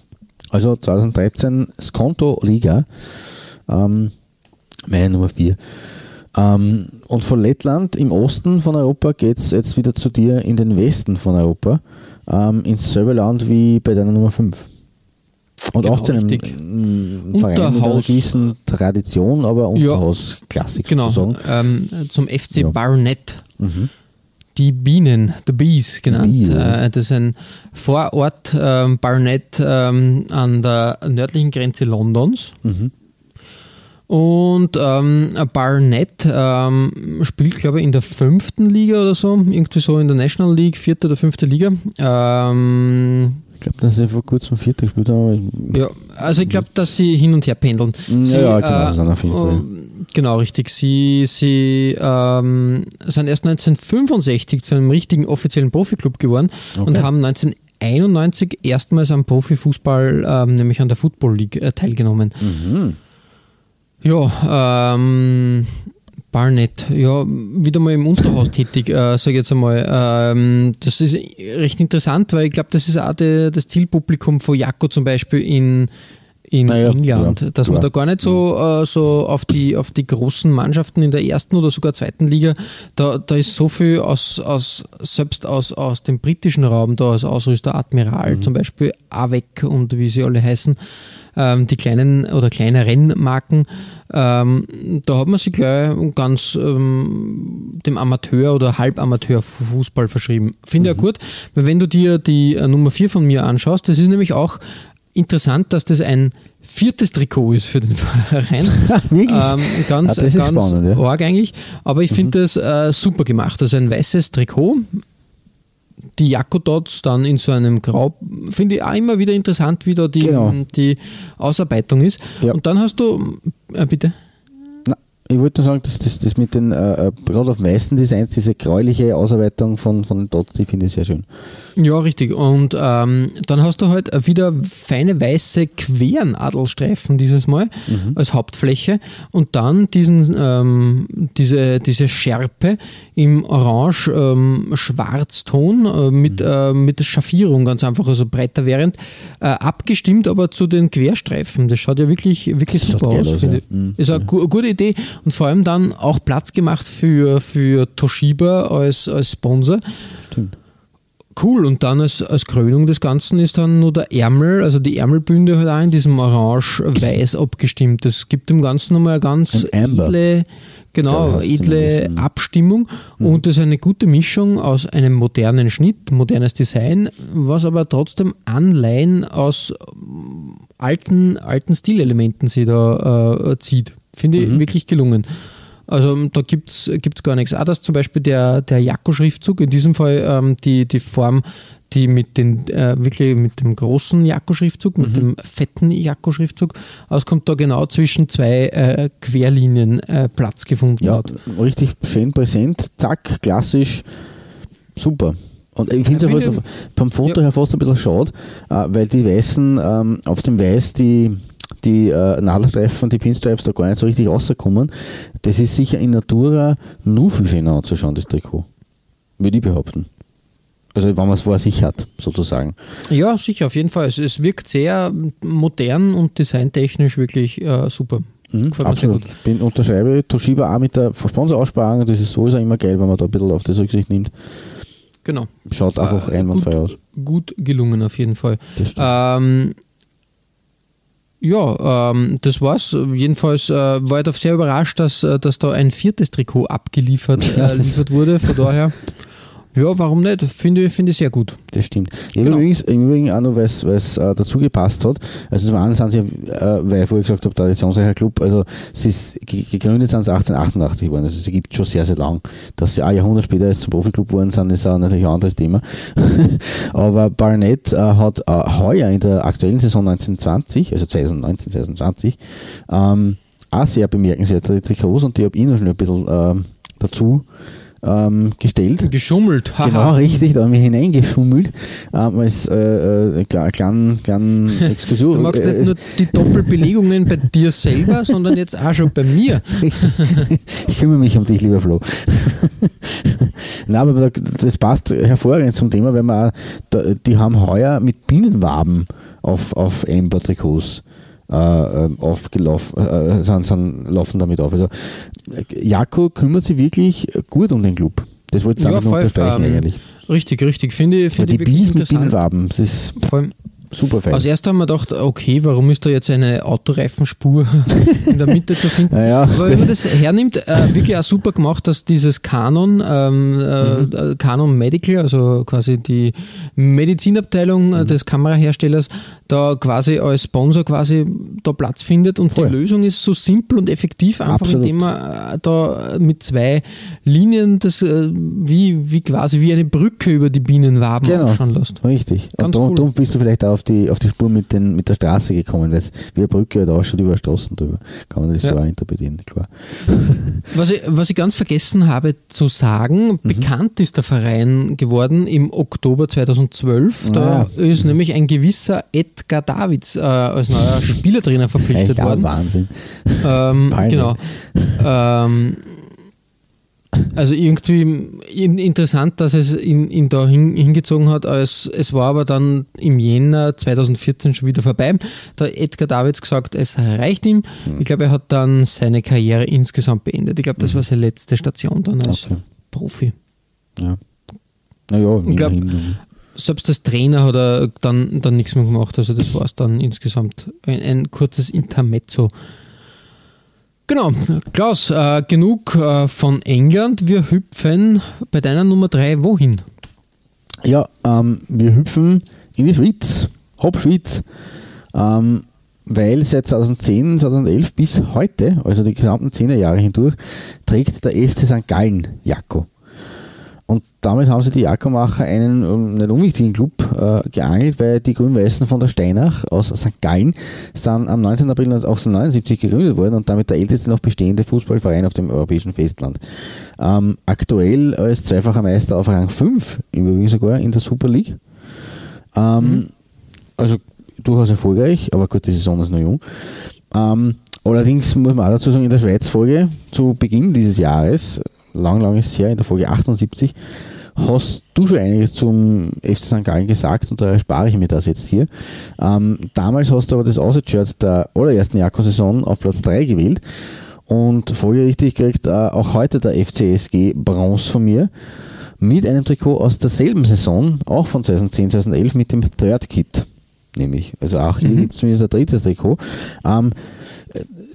Also 2013 Skonto Liga. Ähm, meine Nummer 4. Ähm, und von Lettland im Osten von Europa geht es jetzt wieder zu dir in den Westen von Europa, ähm, ins selbe Land wie bei deiner Nummer 5. Und genau, auch zu einem Verein mit einer gewissen Tradition, aber Unterhaus-Klassik ja, genau, ähm, zum FC ja. Barnet. Mhm. Die Bienen, The Bees genannt. Bee, ja. äh, das ist ein Vorort ähm, Barnet ähm, an der nördlichen Grenze Londons. Mhm. Und ähm, Barnett ähm, spielt, glaube ich, in der fünften Liga oder so, irgendwie so in der National League, vierte oder fünfte Liga. Ähm, glaube, dass sie vor kurzem vierte gespielt haben. Ja, also ich glaube, dass sie hin und her pendeln. Sie, ja, genau, äh, auf jeden Fall. Genau, richtig. Sie, sie ähm, sind erst 1965 zu einem richtigen offiziellen Profiklub geworden okay. und haben 1991 erstmals am Profifußball, ähm, nämlich an der Football League, äh, teilgenommen. Mhm. Ja, ähm, Barnett, ja, wieder mal im Unterhaus tätig, äh, sage ich jetzt einmal. Ähm, das ist recht interessant, weil ich glaube, das ist auch die, das Zielpublikum von Jaco zum Beispiel in, in naja, England, ja, dass klar. man da gar nicht so, äh, so auf, die, auf die großen Mannschaften in der ersten oder sogar zweiten Liga, da, da ist so viel aus, aus selbst aus, aus dem britischen Raum, da als Ausrüster Admiral mhm. zum Beispiel, Avec und wie sie alle heißen, ähm, die kleinen oder kleineren Marken, ähm, da hat man sich gleich ganz ähm, dem Amateur- oder Halbamateur-Fußball verschrieben. Finde ich mhm. ja gut, weil wenn du dir die äh, Nummer 4 von mir anschaust, das ist nämlich auch interessant, dass das ein viertes Trikot ist für den Verein. Wirklich? Ähm, ganz ja, ganz spannend, ja. arg eigentlich. Aber ich finde mhm. das äh, super gemacht. Also ein weißes Trikot die Jakodots dann in so einem Grau, finde ich auch immer wieder interessant, wie da die, genau. die Ausarbeitung ist. Ja. Und dann hast du, äh, bitte. Ich wollte nur sagen, dass das, das mit den, äh, äh, gerade auf weißen Designs, diese gräuliche Ausarbeitung von, von den Dots, die finde ich sehr schön. Ja, richtig. Und ähm, dann hast du halt wieder feine weiße Querenadelstreifen dieses Mal mhm. als Hauptfläche und dann diesen, ähm, diese, diese Schärpe im orange-schwarzton ähm, äh, mit, mhm. äh, mit der Schaffierung ganz einfach, also breiter während, äh, abgestimmt aber zu den Querstreifen. Das schaut ja wirklich, wirklich super aus. aus ja. mhm. Ist eine gu gute Idee und vor allem dann auch Platz gemacht für, für Toshiba als, als Sponsor. Stimmt. Cool, und dann als, als Krönung des Ganzen ist dann nur der Ärmel, also die Ärmelbünde halt auch in diesem orange-weiß abgestimmt. Das gibt dem Ganzen nochmal eine ganz edle, genau, edle Abstimmung mhm. und das ist eine gute Mischung aus einem modernen Schnitt, modernes Design, was aber trotzdem Anleihen aus alten, alten Stilelementen sie da äh, zieht. Finde ich mhm. wirklich gelungen. Also da gibt es gar nichts. Auch dass zum Beispiel der, der Jakko-Schriftzug, in diesem Fall ähm, die, die Form, die mit den äh, wirklich mit dem großen Jakko-Schriftzug, mhm. mit dem fetten Jakko-Schriftzug auskommt, da genau zwischen zwei äh, Querlinien äh, Platz gefunden ja, hat. Richtig schön präsent, zack, klassisch, super. Und ich finde es vom Foto ja. her fast ein bisschen schade, äh, weil die Weißen ähm, auf dem Weiß die, die äh, Nadelstreifen die Pinstripes da gar nicht so richtig rauskommen. Das ist sicher in Natura nur viel schöner anzuschauen, das Trikot. Würde ich behaupten. Also wenn man es vor sich hat, sozusagen. Ja, sicher, auf jeden Fall. Es, es wirkt sehr modern und designtechnisch wirklich äh, super. Mhm, absolut. Ich bin unterschreibe Toshiba auch mit der Sponsoraussparung, das ist sowieso immer geil, wenn man da ein bisschen auf das Rücksicht nimmt. Genau. Schaut einfach einwandfrei aus. Gut gelungen auf jeden Fall. Ähm, ja, ähm, das war's. Jedenfalls äh, war ich da sehr überrascht, dass, äh, dass da ein viertes Trikot abgeliefert äh, wurde. Von daher ja, warum nicht? Finde find ich sehr gut. Das stimmt. Ich genau. übrigens, Im Übrigen auch noch, weil es äh, dazu gepasst hat. Also zum einen sind sie, äh, weil ich vorher gesagt habe, traditionsreicher Club, also sie ist gegründet sind sie 1888 geworden. Also sie gibt schon sehr, sehr lang. Dass sie ein Jahrhundert später jetzt zum Profiklub geworden sind, ist auch natürlich ein anderes Thema. Aber Barnett äh, hat äh, heuer in der aktuellen Saison 1920, also 2019, 2020, ähm, auch sehr bemerkenswerte Trikots und die habe ich noch schnell ein bisschen äh, dazu ähm, gestellt. Geschummelt, haha. Genau, richtig, da haben wir hineingeschummelt. Ähm, als äh, äh, kleinen, kleinen Exkursion. Du magst nicht nur die Doppelbelegungen bei dir selber, sondern jetzt auch schon bei mir. Ich kümmere mich um dich, lieber Flo. Nein, aber das passt hervorragend zum Thema, weil wir auch, die haben heuer mit Binnenwaben auf, auf Amber-Trikots äh, ähm, aufgelaufen, äh, sind, sind, laufen damit auf. Also Jako kümmert sich wirklich gut um den Club. Das wollte ich damit ja, voll, unterstreichen ähm, eigentlich. Richtig, richtig. Finde, finde die Bies mit Bienenwaben, das ist voll, super fein. Als erstes haben wir gedacht, okay, warum ist da jetzt eine Autoreifenspur in der Mitte zu finden? ja, Aber wenn man das hernimmt, äh, wirklich auch super gemacht, dass dieses Canon, ähm, äh, mhm. Canon Medical, also quasi die Medizinabteilung mhm. des Kameraherstellers, da quasi als Sponsor quasi da Platz findet und Voll. die Lösung ist so simpel und effektiv, einfach Absolut. indem man äh, da mit zwei Linien das äh, wie, wie quasi wie eine Brücke über die Bienenwaben genau. anschauen lässt. Richtig. Ganz und darum cool. bist du vielleicht auch auf die, auf die Spur mit, den, mit der Straße gekommen, weil es wie eine Brücke halt ausschaut über Straßen drüber. Kann man das ja. so interpretieren, klar. Was ich, was ich ganz vergessen habe zu sagen, mhm. bekannt ist der Verein geworden im Oktober 2012. Da ah. ist nämlich ein gewisser Ed Edgar Davids äh, als neuer Spielertrainer verpflichtet ja, worden. Wahnsinn. Ähm, genau. Ähm, also irgendwie interessant, dass es ihn, ihn da hin, hingezogen hat, als es war aber dann im Jänner 2014 schon wieder vorbei. Da hat Edgar Davids gesagt, es reicht ihm. Mhm. Ich glaube, er hat dann seine Karriere insgesamt beendet. Ich glaube, das mhm. war seine letzte Station dann als okay. Profi. Ja. Naja, ich glaube, selbst als Trainer hat er dann, dann nichts mehr gemacht. Also das war es dann insgesamt ein, ein, kurzes Intermezzo. Genau, Klaus, äh, genug äh, von England. Wir hüpfen bei deiner Nummer 3 wohin? Ja, ähm, wir hüpfen in die Schweiz, Hauptschweiz. Ähm, weil seit 2010, 2011 bis heute, also die gesamten 10er Jahre hindurch, trägt der FC St. Gallen Jakko. Und damit haben sie die Jackermacher einen um, nicht unwichtigen Club äh, geangelt, weil die Grün-Weißen von der Steinach aus St. Gallen sind am 19. April 1879 gegründet worden und damit der älteste noch bestehende Fußballverein auf dem europäischen Festland. Ähm, aktuell als zweifacher Meister auf Rang 5, im Übrigen sogar in der Super League. Ähm, mhm. Also durchaus erfolgreich, aber gut, die Saison ist noch jung. Ähm, allerdings muss man auch dazu sagen, in der Schweiz-Folge zu Beginn dieses Jahres lang, lang ist her, in der Folge 78, hast du schon einiges zum FC St. Gallen gesagt und da erspare ich mir das jetzt hier. Ähm, damals hast du aber das Aussichtshirt der allerersten Jakobsaison auf Platz 3 gewählt und folgerichtig kriegt äh, auch heute der FCSG Bronze von mir mit einem Trikot aus derselben Saison, auch von 2010, 2011 mit dem Third Kit. Nämlich, also auch hier mhm. gibt es zumindest ein drittes Trikot. Ähm,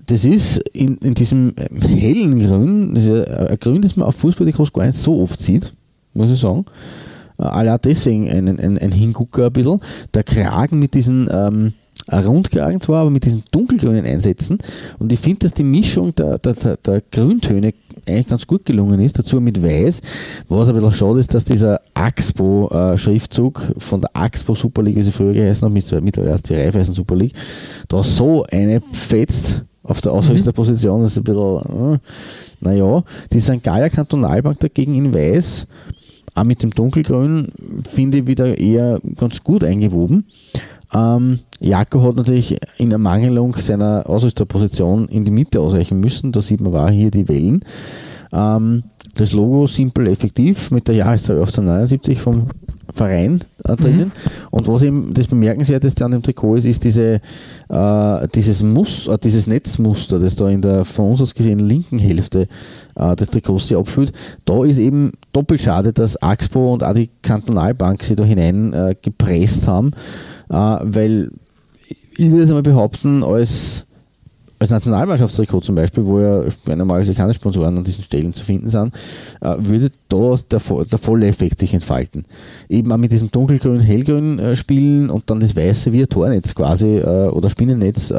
das ist in, in diesem ähm, hellen Grün, das ist ein Grün, das man auf Fußballtrikots gar nicht so oft sieht, muss ich sagen. Äh, alle deswegen ein, ein, ein Hingucker ein bisschen. Der Kragen mit diesen ähm, Rundkragen zwar, aber mit diesen dunkelgrünen Einsätzen. Und ich finde, dass die Mischung der, der, der, Grüntöne eigentlich ganz gut gelungen ist, dazu mit Weiß. Was ein bisschen schade ist, dass dieser Axpo-Schriftzug äh, von der Axpo Super League, wie sie früher geheißen hat, mittlerweile erst die Raiffeisen Super League, da so eine fetzt auf der Ausrüsterposition ist ein bisschen, äh, naja, die St. Galler Kantonalbank dagegen in Weiß auch mit dem Dunkelgrün finde ich wieder eher ganz gut eingewoben. Ähm, Jako hat natürlich in Ermangelung seiner Ausrüsterposition in die Mitte ausreichen müssen. Da sieht man war hier die Wellen. Ähm, das Logo simpel effektiv mit der Jahreszahl 1879 vom Verein äh, drinnen. Mhm. Und was eben das Bemerkenswerteste an dem Trikot ist, ist diese, äh, dieses, Mus, äh, dieses Netzmuster, das da in der von uns aus gesehen linken Hälfte äh, des Trikots sich abfühlt. Da ist eben doppelt schade, dass Axpo und auch die Kantonalbank sie da hinein äh, gepresst haben, äh, weil ich würde es einmal behaupten, als als Nationalmannschaftstrikot zum Beispiel, wo ja normalerweise keine Sponsoren an diesen Stellen zu finden sind, äh, würde da der, der volle Effekt sich entfalten. Eben auch mit diesem dunkelgrün, hellgrün äh, spielen und dann das weiße wie ein Tornetz quasi äh, oder Spinnennetz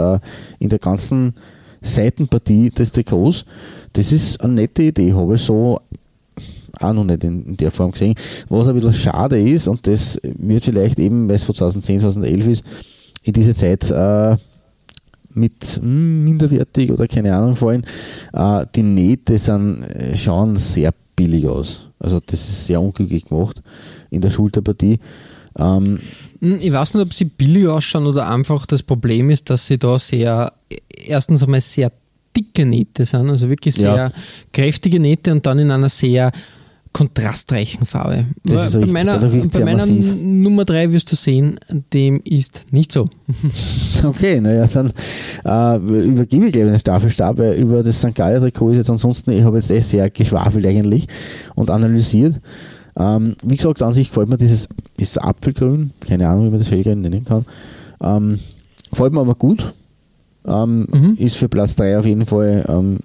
in der ganzen Seitenpartie des Trikots. Das ist eine nette Idee, habe ich so auch noch nicht in, der Form gesehen. Was ein bisschen schade ist, und das wird vielleicht eben, weil es von 2010, 2011 ist, in diese Zeit mit hm, minderwertig oder keine Ahnung fallen. Äh, die Nähte sind, äh, schauen sehr billig aus. Also das ist sehr unglücklich gemacht in der Schulterpartie. Ähm, hm, ich weiß nicht, ob sie billig ausschauen oder einfach das Problem ist, dass sie da sehr, erstens einmal sehr dicke Nähte sind, also wirklich sehr ja. kräftige Nähte und dann in einer sehr kontrastreichen Farbe. bei meiner, bei meiner Nummer 3 wirst du sehen, dem ist nicht so. Okay, naja, dann äh, übergebe ich gleich den Staffelstab, weil über das St. Galler Trikot ist jetzt ansonsten, ich habe jetzt eh sehr geschwafelt eigentlich und analysiert. Ähm, wie gesagt, an sich gefällt mir dieses, ist Apfelgrün, keine Ahnung, wie man das hellgrün nennen kann. Ähm, gefällt mir aber gut. Ähm, mhm. Ist für Platz 3 auf jeden Fall ähm,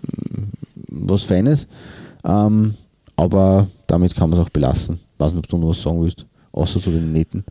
was Feines. Ähm, aber damit kann man es auch belassen. Ich weiß nicht, ob du noch was sagen willst, außer zu den Nähten.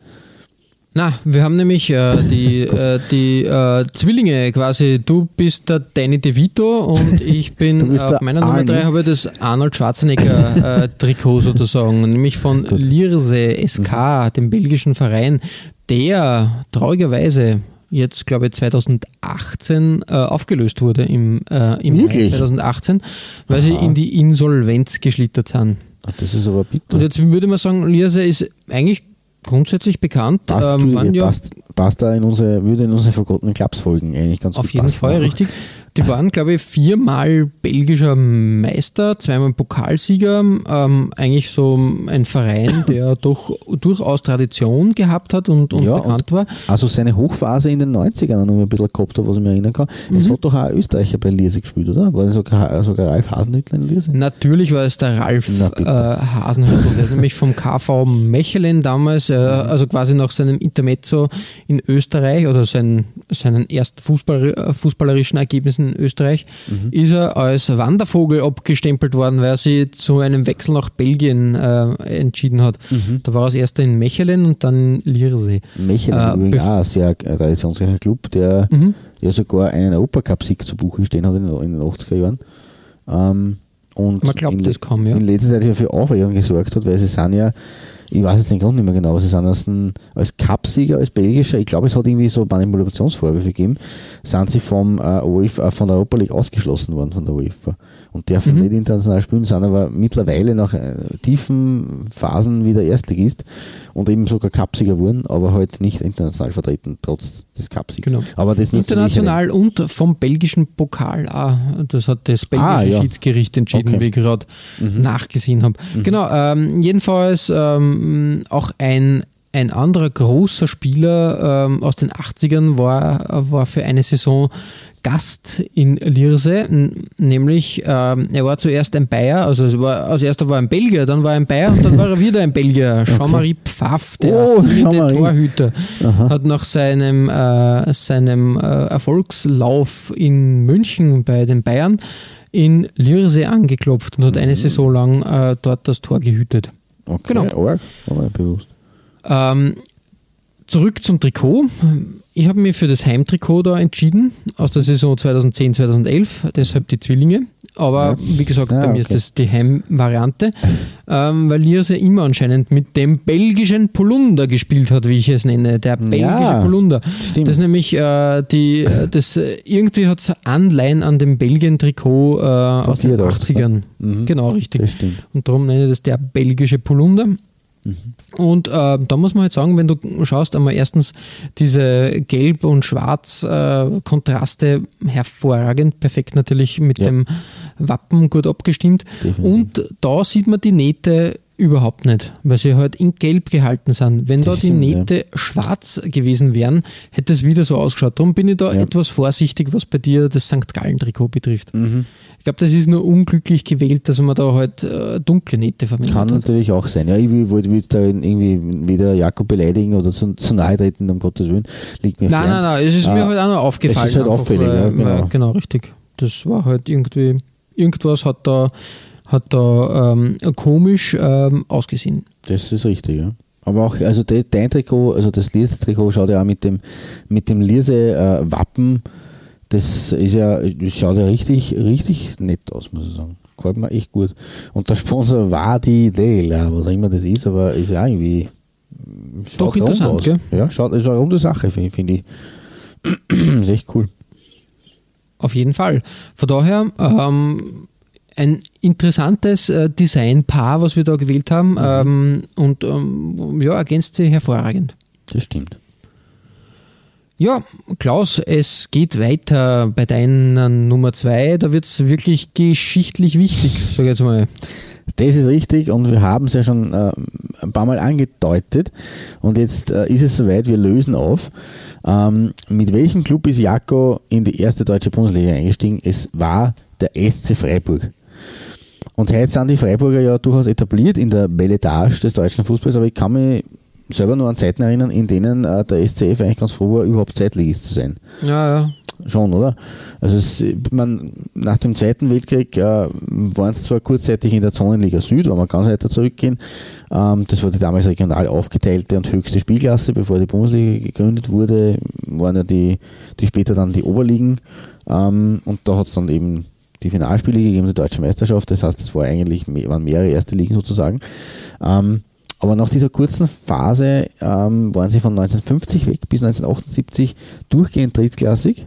Na, wir haben nämlich äh, die, äh, die äh, Zwillinge quasi. Du bist der Danny DeVito und ich bin auf meiner Nummer 3 habe das Arnold Schwarzenegger äh, Trikot sozusagen, nämlich von. Lirse SK, mhm. dem belgischen Verein, der traurigerweise jetzt, glaube ich, 2018 äh, aufgelöst wurde im, äh, im Mai 2018, weil Aha. sie in die Insolvenz geschlittert sind. Ach, das ist aber bitter. Und jetzt würde man sagen, Lierse ist eigentlich grundsätzlich bekannt. Passt, ähm, ja, passt, passt da in unsere, würde in unsere vergotenen Clubs folgen, eigentlich ganz Auf jeden Fall, richtig. Die waren, glaube ich, viermal belgischer Meister, zweimal Pokalsieger. Ähm, eigentlich so ein Verein, der doch durchaus Tradition gehabt hat und, und ja, bekannt und war. Also seine Hochphase in den 90ern noch ein bisschen gehabt hat, was ich mir erinnern kann. Mhm. Es hat doch auch ein Österreicher bei Lierse gespielt, oder? War das sogar, sogar Ralf Hasenhüttler in Lierse? Natürlich war es der Ralf äh, Hasenhüttler, der nämlich vom KV Mechelen damals, äh, mhm. also quasi nach seinem Intermezzo in Österreich oder sein, seinen ersten Fußball, äh, fußballerischen Ergebnissen in Österreich, mhm. ist er als Wandervogel abgestempelt worden, weil er sich zu einem Wechsel nach Belgien äh, entschieden hat. Mhm. Da war er als erster in Mechelen und dann in Liersee. Mechelen äh, übrigens auch ein sehr traditionsreicher Club, der mhm. ja sogar einen Europacup-Sieg zu Buche stehen hat in, in den 80er Jahren. Ähm, und Man glaubt das kaum, ja. In letzter Zeit für Aufregung gesorgt hat, weil sie sind ja ich weiß jetzt den Grund nicht mehr genau, sie sind als, als Cupsieger, als belgischer, ich glaube, es hat irgendwie so Manipulationsvorwürfe gegeben, sind sie vom, äh, UEFA, von der Europa League ausgeschlossen worden von der UEFA und dürfen mhm. nicht international spielen, sind aber mittlerweile nach äh, tiefen Phasen wieder Erstligist und eben sogar Cupsieger wurden, aber halt nicht international vertreten, trotz des Cupsiegs. Genau. Aber das international und vom belgischen Pokal auch. Das hat das belgische ah, ja. Schiedsgericht entschieden, okay. wie ich gerade mhm. nachgesehen habe. Mhm. Genau, ähm, jedenfalls ähm, auch ein ein anderer großer Spieler ähm, aus den 80ern war, war für eine Saison Gast in Lirse, nämlich ähm, er war zuerst ein Bayer, also war, als erster war er ein Belgier, dann war er ein Bayer und dann war er wieder ein Belgier. Jean-Marie Pfaff, der oh, Torhüter, Aha. hat nach seinem, äh, seinem äh, Erfolgslauf in München bei den Bayern in Lirse angeklopft und hat eine mhm. Saison lang äh, dort das Tor gehütet. Okay, genau. Arg. Mir bewusst. Ähm, zurück zum Trikot. Ich habe mich für das Heimtrikot da entschieden, aus der Saison 2010, 2011, deshalb die Zwillinge. Aber ja. wie gesagt, ja, bei mir okay. ist das die Heimvariante, ähm, weil Liers ja immer anscheinend mit dem belgischen Polunder gespielt hat, wie ich es nenne. Der belgische ja, Polunder. Stimmt. Das ist nämlich äh, die, das irgendwie hat es Anleihen an dem Belgien-Trikot äh, aus den 80ern. Mhm. Genau, richtig. Und darum nenne ich das der belgische Polunder. Und äh, da muss man halt sagen, wenn du schaust, einmal erstens diese Gelb- und Schwarz-Kontraste hervorragend, perfekt natürlich mit Ja. dem Wappen gut abgestimmt. Definitiv. Und da sieht man die Nähte überhaupt nicht, weil sie halt in Gelb gehalten sind. Wenn da Das die stimmt, ja. Nähte schwarz gewesen wären, hätte es wieder so ausgeschaut. Darum bin ich da Ja. etwas vorsichtig, was bei dir das St. Gallen-Trikot betrifft. Mhm. Ich glaube, das ist nur unglücklich gewählt, dass man da halt äh, dunkle Nähte verwendet Kann hat. natürlich auch sein. Ja, ich will, will, will da irgendwie weder Jakob beleidigen oder zu, zu nahe treten, um Gottes Willen. Liegt mir Nein, fern. nein, nein, es ist Ah, mir halt auch noch aufgefallen. es ist halt auffällig, weil- ja, genau. genau, richtig. Das war halt irgendwie, irgendwas hat da, hat da ähm, komisch ähm, ausgesehen. Das ist richtig, ja. Aber auch, also de, dein Trikot, also das Lierse-Trikot schaut ja auch mit dem, mit dem Lierse-Wappen, das ist ja, das schaut ja richtig, richtig nett aus, muss ich sagen. Gefällt mir echt gut. Und der Sponsor war die Dela, was auch immer das ist, aber ist ja irgendwie. mm, Doch interessant, aus. gell? Ja, schaut, ist eine runde Sache, finde find ich. ist echt cool. Auf jeden Fall. Von daher ähm, ein interessantes äh, Designpaar, was wir da gewählt haben. Mhm. Ähm, und ähm, ja, ergänzt sie hervorragend. Das stimmt. Ja, Klaus, es geht weiter bei deiner Nummer zwei. Da wird es wirklich geschichtlich wichtig, sage ich jetzt mal. Das ist richtig und wir haben es ja schon äh, ein paar Mal angedeutet und jetzt äh, ist es soweit, wir lösen auf. Ähm, mit welchem Club ist Jako in die erste deutsche Bundesliga eingestiegen? Es war der SC Freiburg. Und heute sind die Freiburger ja durchaus etabliert in der Belletage des deutschen Fußballs, aber ich kann mich selber nur an Zeiten erinnern, in denen äh, der SCF eigentlich ganz froh war, überhaupt Zweitligist zu sein. Ja, ja. Schon, oder? Also es, man, nach dem Zweiten Weltkrieg äh, waren es zwar kurzzeitig in der Zonenliga Süd, wenn wir ganz weiter zurückgehen. Ähm, das war die damals regional aufgeteilte und höchste Spielklasse, bevor die Bundesliga gegründet wurde, waren ja die, die später dann die Oberligen. Ähm, und da hat es dann eben die Finalspiele gegeben, die deutsche Meisterschaft. Das heißt, es war eigentlich, waren mehrere erste Ligen sozusagen. Ähm, aber nach dieser kurzen Phase ähm, waren sie von 1950 weg bis 1978 durchgehend drittklassig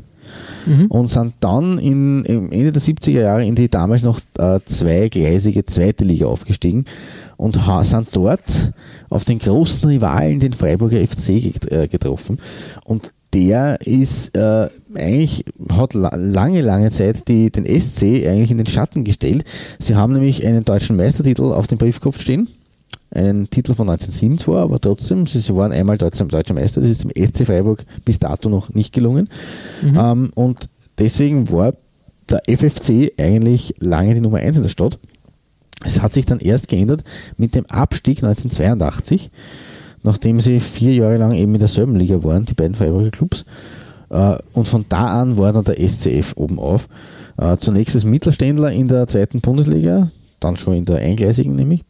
Mhm. und sind dann in, im Ende der 70er Jahre in die damals noch äh, zweigleisige zweite Liga aufgestiegen und sind dort auf den großen Rivalen, den Freiburger FC, äh, getroffen. Und der ist äh, eigentlich, hat la lange, lange Zeit die, den SC eigentlich in den Schatten gestellt. Sie haben nämlich einen deutschen Meistertitel auf dem Briefkopf stehen. Einen Titel von 1907 zwar, aber trotzdem, sie, waren einmal deutscher, deutscher Meister. Das ist dem SC Freiburg bis dato noch nicht gelungen. Ähm, und deswegen war der FFC eigentlich lange die Nummer 1 in der Stadt. Es hat sich dann erst geändert mit dem Abstieg 1982, nachdem sie vier Jahre lang eben in derselben Liga waren, die beiden Freiburger Clubs. Äh, Und von da an war dann der SCF oben auf. Äh, Zunächst als Mittelständler in der zweiten Bundesliga, dann schon in der eingleisigen nämlich.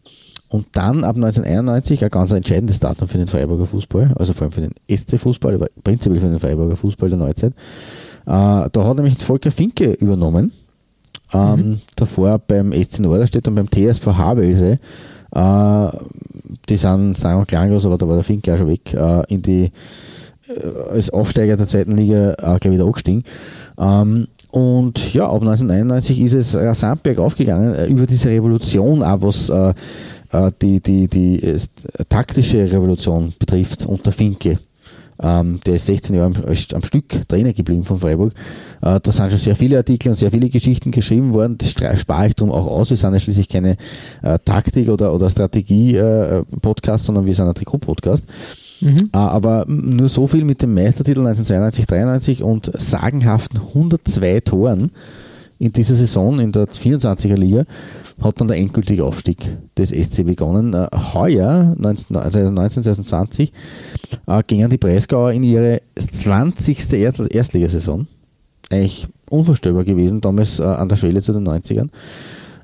Und dann ab 1991 ein ganz entscheidendes Datum für den Freiburger Fußball, also vor allem für den SC-Fußball, aber prinzipiell für den Freiburger Fußball der Neuzeit. Äh, da hat nämlich Volker Finke übernommen. Ähm, Davor beim SC Norderstedt und beim TSV Havelse. Die sind, sagen wir klanglos, aber da war der Finke auch schon weg, äh, in die, äh, als Aufsteiger der zweiten Liga äh, gleich wieder angestiegen. Ähm, und ja, ab 1991 ist es rasant bergauf gegangen, äh, über diese Revolution, auch was äh, äh, die, die, die taktische Revolution betrifft unter Finke. Ähm, der ist 16 Jahre am, am Stück Trainer geblieben von Freiburg. Äh, da sind schon sehr viele Artikel und sehr viele Geschichten geschrieben worden. Das spare ich darum auch aus. Wir sind ja schließlich keine äh, Taktik- oder, oder Strategie-Podcast, sondern wir sind ein Trikot-Podcast. Mhm. Äh, aber nur so viel mit dem Meistertitel 1992, 93 und sagenhaften 102 Toren in dieser Saison in der 24er Liga hat dann der endgültige Aufstieg des SC begonnen. Äh, heuer, 19, also 1920, äh, gingen die Breisgauer in ihre 20. Erst Erstligasaison. Eigentlich unvorstellbar gewesen, damals äh, an der Schwelle zu den 90ern.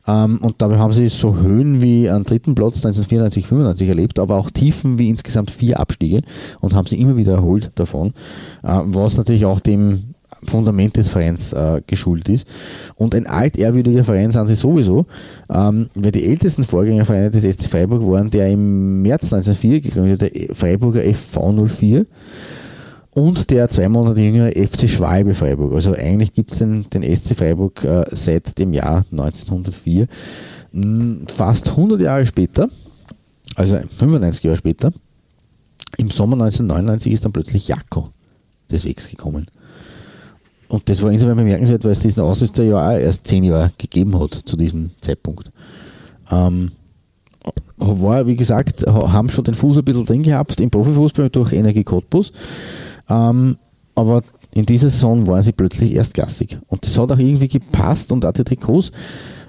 Ähm, und dabei haben sie so Höhen wie am dritten Platz 1994, 95 erlebt, aber auch Tiefen wie insgesamt vier Abstiege und haben sie immer wieder erholt davon, was natürlich auch dem Fundament des Vereins äh, geschuldet ist. Und ein altehrwürdiger Verein sind sie sowieso, ähm, weil die ältesten Vorgängervereine des SC Freiburg waren der im März 1904 gegründete Freiburger FV 04 und der zwei Monate jüngere FC Schwalbe Freiburg. Also eigentlich gibt es den, den SC Freiburg äh, seit dem Jahr 1904. Mm, Fast 100 Jahre später also 95 Jahre später, im Sommer 1999 ist dann plötzlich Jakko des Wegs gekommen. Und das war insofern bemerkenswert, weil es diesen Ausrüster ja auch erst zehn Jahre gegeben hat zu diesem Zeitpunkt. Ähm, war, wie gesagt, haben schon den Fuß ein bisschen drin gehabt im Profifußball durch Energie Cottbus. Ähm, aber in dieser Saison waren sie plötzlich erstklassig. Und das hat auch irgendwie gepasst und auch die Trikots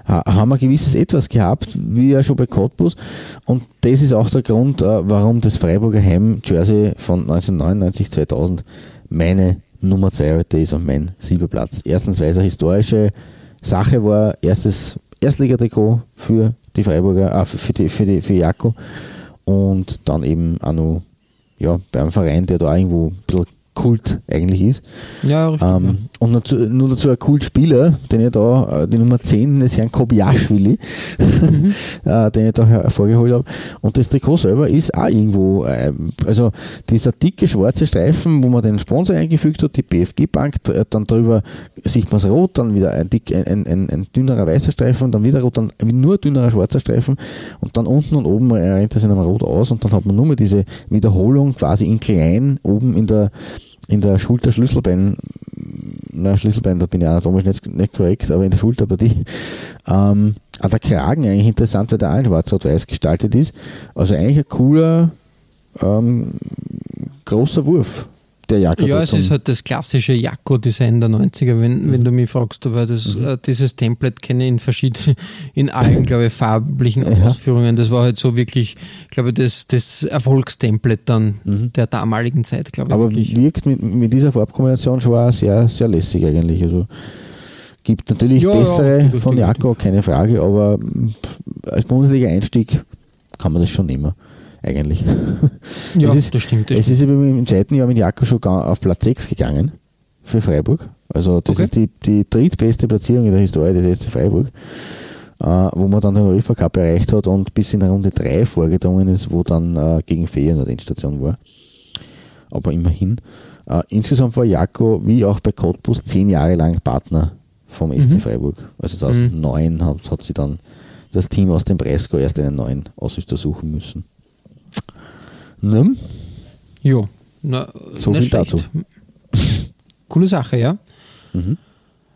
haben ein gewisses Etwas gehabt, wie ja schon bei Cottbus. Und das ist auch der Grund, äh, warum das Freiburger Heim-Jersey von 1999, 2000 meine Nummer 2 heute ist und mein Silberplatz. Erstens, weil es eine historische Sache war, erstes Erstligatrikot für die Freiburger, äh, für die, für die, für Jako und dann eben auch noch ja, beim Verein, der da irgendwo ein bisschen Kult eigentlich ist. Ja, richtig. Ähm. Und nur dazu, nur dazu ein Kultspieler, den ich da, äh, die Nummer 10 ist Herrn Kobiaschwili, mhm. Äh, den ich da hervorgeholt habe. Und das Trikot selber ist auch irgendwo, äh, also dieser dicke schwarze Streifen, wo man den Sponsor eingefügt hat, die BFG-Bank, dann drüber sieht man es rot, dann wieder ein, dick, ein, ein, ein, dünnerer weißer Streifen, dann wieder rot, dann nur dünnerer schwarzer Streifen und dann unten und oben rennt das in einem Rot aus und dann hat man nur mehr diese Wiederholung quasi in klein oben in der in der Schulter Schlüsselbein, na Schlüsselbein, da bin ich anatomisch nicht, nicht korrekt, aber in der Schulterpartie, ähm, auch der Kragen eigentlich interessant, weil der auch in schwarz-rot-weiß gestaltet ist. Also eigentlich ein cooler, ähm, großer Wurf der Jacke. Ja, es ist halt das klassische Jacko-Design der 90er, wenn, mhm. wenn du mich fragst, weil das, mhm. äh, dieses Template kenne ich in verschiedenen, in allen, glaube ich, farblichen ja. Ausführungen. Das war halt so wirklich, glaube ich, das, das Erfolgstemplate dann mhm. der damaligen Zeit, glaube ich. Aber wirklich. wirkt mit, mit dieser Farbkombination schon auch sehr, sehr lässig eigentlich. Also gibt natürlich ja, bessere ja, von Jacko, keine Frage, aber als Bundesliga-Einstieg kann man das schon nehmen eigentlich. Ja, es ist, das stimmt. Das es ist im zweiten Jahr mit Jako schon auf Platz 6 gegangen für Freiburg. Also das okay. ist die, die drittbeste Platzierung in der Historie des SC Freiburg, äh, wo man dann den UEFA Cup erreicht hat und bis in der Runde 3 vorgedrungen ist, wo dann äh, gegen Fee in der Endstation war. Aber immerhin. Äh, insgesamt war Jako, wie auch bei Cottbus, zehn Jahre lang Partner vom SC mhm. Freiburg. Also 2009 mhm. hat, hat sie dann das Team aus dem Breisgau erst einen neuen Ausrüster suchen müssen. Ne? Jo, na, so viel schlecht. dazu. Coole Sache, ja. Mhm.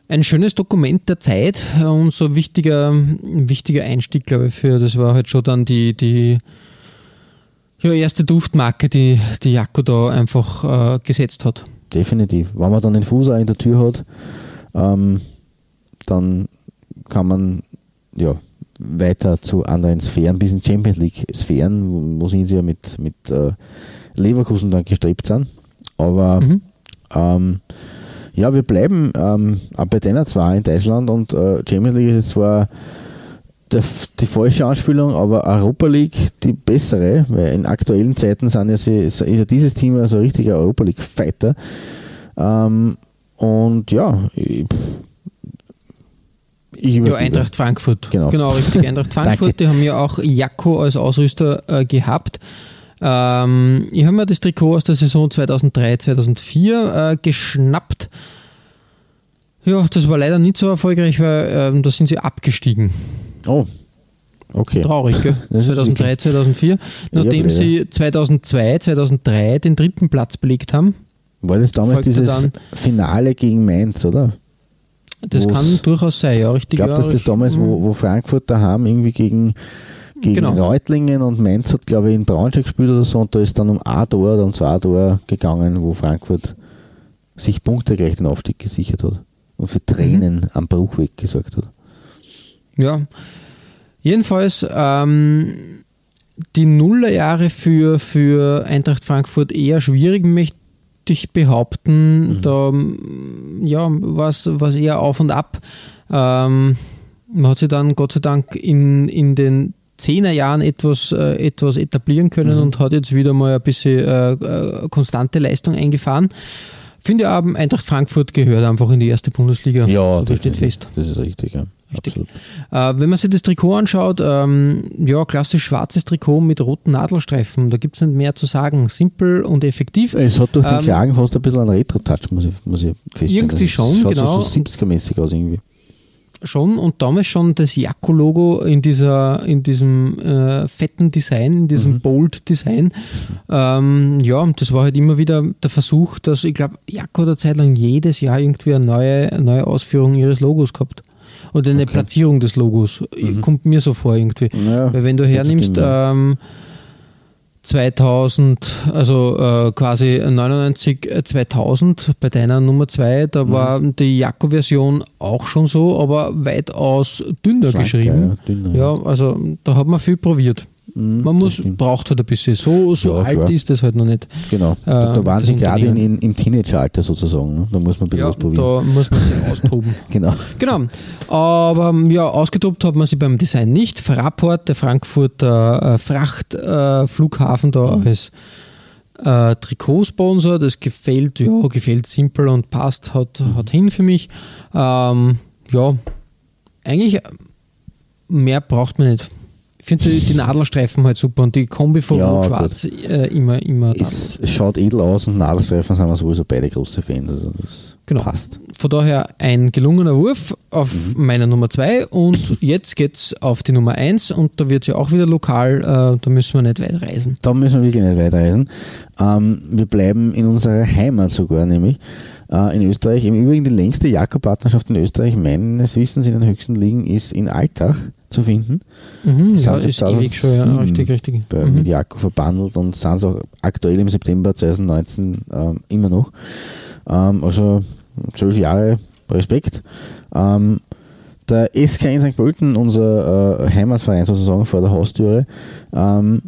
Ein schönes Dokument der Zeit und so ein wichtiger, wichtiger Einstieg, glaube ich, für das war halt schon dann die, die ja, erste Duftmarke, die, die Jakko da einfach äh, gesetzt hat. Definitiv. Wenn man dann den Fuß auch in der Tür hat, ähm, dann kann man ja, weiter zu anderen Sphären, bis in Champions League Sphären, wo, sie ja mit, mit äh, Leverkusen dann gestrebt sind. Aber mhm. ähm, ja, wir bleiben ähm, bei denen zwar in Deutschland und äh, Champions League ist zwar der, die falsche Anspielung, aber Europa League die bessere, weil in aktuellen Zeiten sind ja sie, ist ja dieses Team also ein richtiger Europa League Fighter. Ähm, und ja, ich, ja, Eintracht Frankfurt. Genau, genau richtig. Eintracht Frankfurt, die haben ja auch Jakko als Ausrüster äh, gehabt. Ähm, ich habe mir das Trikot aus der Saison 2003, 2004 äh, geschnappt. Ja, das war leider nicht so erfolgreich, weil ähm, da sind sie abgestiegen. Oh, okay. Traurig, gell? 2003, 2004. Nachdem sie 2002, 2003 den dritten Platz belegt haben. War das damals dieses Finale gegen Mainz, oder? Das kann durchaus sein, ja, richtig. Ich glaube, dass das damals, wo, wo Frankfurt daheim irgendwie gegen, gegen genau. Reutlingen und Mainz hat, glaube ich, in Braunschweig gespielt oder so und da ist dann um ein Tor oder um zwei Tor gegangen, wo Frankfurt sich Punkte gleich den Aufstieg gesichert hat und für Tränen mhm. am Bruchweg gesorgt hat. Ja, jedenfalls ähm, die Nullerjahre für, für Eintracht Frankfurt eher schwierig, möchte ich behaupten. Mhm. Da ja, war es eher auf und ab. Ähm, man hat sich dann Gott sei Dank in, in den Zehnerjahren etwas, äh, etwas etablieren können mhm. und hat jetzt wieder mal ein bisschen äh, äh konstante Leistung eingefahren. Finde aber, Eintracht Frankfurt gehört einfach in die erste Bundesliga. Ja, so, das steht fest. Das ist richtig, ja. Richtig. Äh, wenn man sich das Trikot anschaut, ähm, ja, klassisch schwarzes Trikot mit roten Nadelstreifen, da gibt es nicht mehr zu sagen. Simpel und effektiv. Es hat durch den ähm, Kragen fast ein bisschen einen Retro-Touch, muss ich, muss ich feststellen. Irgendwie schon, schaut genau. so, so 70er-mäßig aus irgendwie. schon und damals schon das Jakko-Logo in, dieser, in diesem äh, fetten Design, in diesem Mhm. Bold-Design. Ähm, ja, und das war halt immer wieder der Versuch, dass ich glaube, Jakko hat eine Zeit lang jedes Jahr irgendwie eine neue, eine neue Ausführung ihres Logos gehabt. Oder eine Platzierung des Logos. Kommt mir so vor irgendwie. Mhm. Ja, Weil wenn du hernimmst, ähm, 2000, also äh, quasi 99, äh, 2000 bei deiner Nummer 2, da war die Jakko-Version auch schon so, aber weitaus dünner Schlanker, geschrieben. ja, dünner, ja, also da hat man viel probiert. Mhm, Man muss, braucht halt ein bisschen. So, so Ja, alt klar. ist das halt noch nicht. Genau. da, da Äh, waren sie gerade in, in, im Teenageralter sozusagen. Ne? Da muss man ein bisschen Ja, was probieren. da muss man sich austoben. Genau. Genau. Aber ja, ausgetobt hat man sich beim Design nicht. Fraport, der Frankfurter äh, Frachtflughafen, äh, Flughafen da Mhm. als äh, Trikotsponsor, das gefällt, ja, gefällt simpel und passt, hat, Mhm. hat hin für mich. Ähm, ja, eigentlich äh, mehr braucht man nicht. Ich finde die, Nadelstreifen halt super und die Kombi von Ja, Rot-Schwarz äh, immer, immer. Es schaut edel aus und Nadelstreifen sind wir sowieso beide große Fans. Also das Genau. passt. Von daher ein gelungener Wurf auf Mhm. meiner Nummer 2 und jetzt geht's auf die Nummer 1 und da wird ja auch wieder lokal, äh, da müssen wir nicht weit reisen. Da müssen wir wirklich nicht weiterreisen. Ähm, wir bleiben in unserer Heimat sogar, nämlich äh, in Österreich. Im Übrigen die längste Jakob-Partnerschaft in Österreich, meines Wissens in den höchsten Ligen, ist in Altach zu finden. Mhm, Die ja, sind ist ewig schon, ja, 2007 richtig, richtig. bei, Mhm. mit Jakob verbandelt und sind auch aktuell im September 2019 ähm, immer noch. Ähm, also zwölf Jahre Respekt. Ähm, der SK in St. Pölten, unser äh, Heimatverein sozusagen vor der Haustüre, ähm,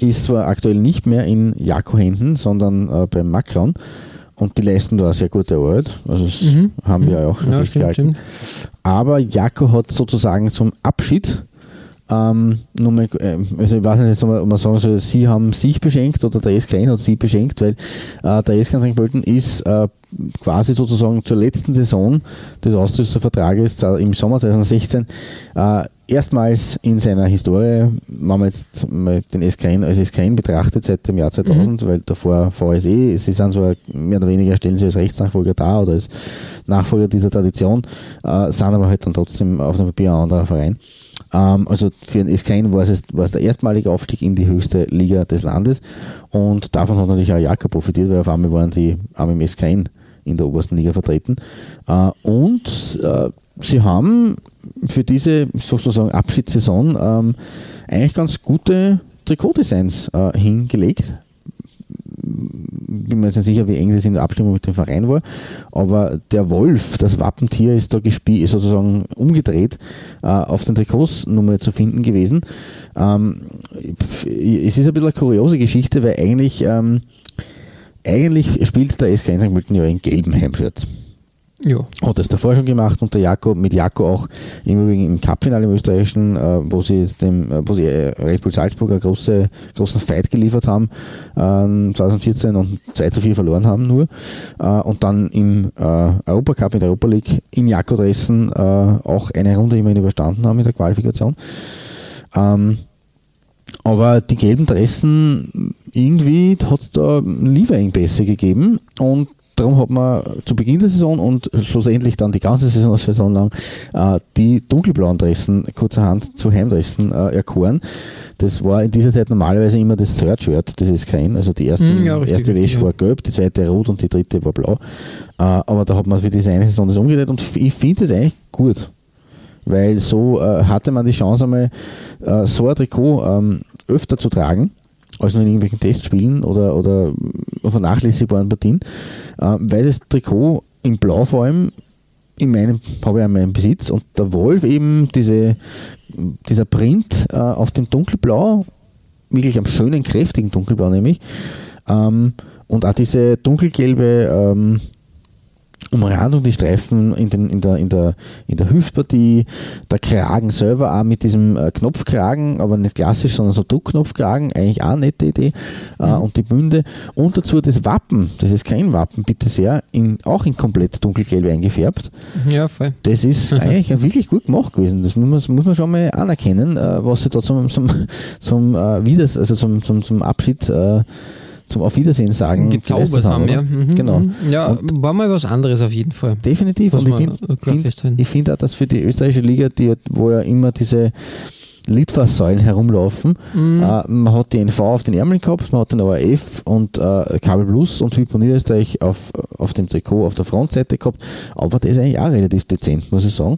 ist zwar aktuell nicht mehr in Jako-Händen, sondern äh, beim Macron und die leisten da sehr gute Arbeit. Also das Mhm. haben wir ja auch Ja, festgehalten. Aber Jako hat sozusagen zum Abschied, ähm, nur mal, äh, also ich weiß nicht, ob man, sagen soll, sie haben sich beschenkt oder der SKN hat sie beschenkt, weil äh, der SK St. Pölten ist äh, quasi sozusagen zur letzten Saison des Austauschvertrages äh, im Sommer 2016 äh, erstmals in seiner Historie, wenn man jetzt mal den SKN als SKN betrachtet seit dem Jahr 2000, weil davor VSE, sie sind zwar mehr oder weniger stellen sie als Rechtsnachfolger da oder als Nachfolger dieser Tradition, äh, sind aber halt dann trotzdem auf dem Papier ein anderer Verein. Ähm, also für den SKN war es, war es der erstmalige Aufstieg in die höchste Liga des Landes und davon hat natürlich auch Jaka profitiert, weil auf einmal waren die auch im SKN in der obersten Liga vertreten. Äh, und äh, sie haben für diese sozusagen Abschiedssaison ähm, eigentlich ganz gute Trikotdesigns äh, hingelegt. Bin mir jetzt nicht sicher, wie eng das in der Abstimmung mit dem Verein war, aber der Wolf, das Wappentier, ist da gespielt, ist sozusagen umgedreht äh, auf den Trikots Nummer zu finden gewesen. Ähm, es ist ein bisschen eine kuriose Geschichte, weil eigentlich, ähm, eigentlich spielt der SK St. Pölten ja in gelben Heimshirts Ja. hat das davor schon gemacht und der Jako, mit Jako auch im Übrigen im Cupfinale im österreichischen, äh, wo sie jetzt dem, äh, wo sie äh, Red Bull Salzburg einen große, großen Fight geliefert haben, ähm, 2014 und 2 zu 4 verloren haben nur. Äh, und dann im äh, Europacup, in der Europa League in Jako-Dressen äh, auch eine Runde immerhin überstanden haben in der Qualifikation. Ähm, aber die gelben Dressen, irgendwie hat es da Lieferengpässe gegeben und darum hat man zu Beginn der Saison und schlussendlich dann die ganze Saison, Saison lang äh, die dunkelblauen Dressen kurzerhand zu Heimdressen äh, erkoren. Das war in dieser Zeit normalerweise immer das Third Shirt des SKN, also die erste, Mm, ja, richtig, erste Wäsche ja. war gelb, die zweite rot und die dritte war blau. Äh, aber da hat man für diese eine Saison das umgedreht und ich finde das eigentlich gut weil so äh, hatte man die Chance einmal äh, so ein Trikot ähm, öfter zu tragen als nur in irgendwelchen Testspielen oder, oder vernachlässigbaren Partien, äh, weil das Trikot in Blau vor allem in meinem, habe ich in meinem Besitz und der Wolf eben diese, dieser Print äh, auf dem Dunkelblau, wirklich am schönen, kräftigen Dunkelblau nämlich, ähm, und auch diese dunkelgelbe ähm, Umrandung, die Streifen in, den, in, der, in, der, in der Hüftpartie, der Kragen selber auch mit diesem äh, Knopfkragen, aber nicht klassisch, sondern so Druckknopfkragen, eigentlich auch eine nette Idee. Äh, und die Bünde. Und dazu das Wappen, das ist kein Wappen, bitte sehr, in, auch in komplett dunkelgelb eingefärbt. Ja, voll. Das ist eigentlich wirklich gut gemacht gewesen. Das muss man, das muss man schon mal anerkennen, äh, was sie da zum, zum, zum, äh, also zum, zum, zum Abschied äh, zum Auf Wiedersehen sagen. Gezaubert haben, ja. Mhm, Genau. mhm. Ja, Und war mal was anderes auf jeden Fall. definitiv. Und ich finde find, find auch, dass für die österreichische Liga, die, wo ja immer diese Litfaßsäulen herumlaufen, Mhm. äh, man hat die NV auf den Ärmeln gehabt, man hat den ORF und äh, Kabel Plus und Hypo Niederösterreich auf, auf dem Trikot auf der Frontseite gehabt, aber das ist eigentlich auch relativ dezent, muss ich sagen.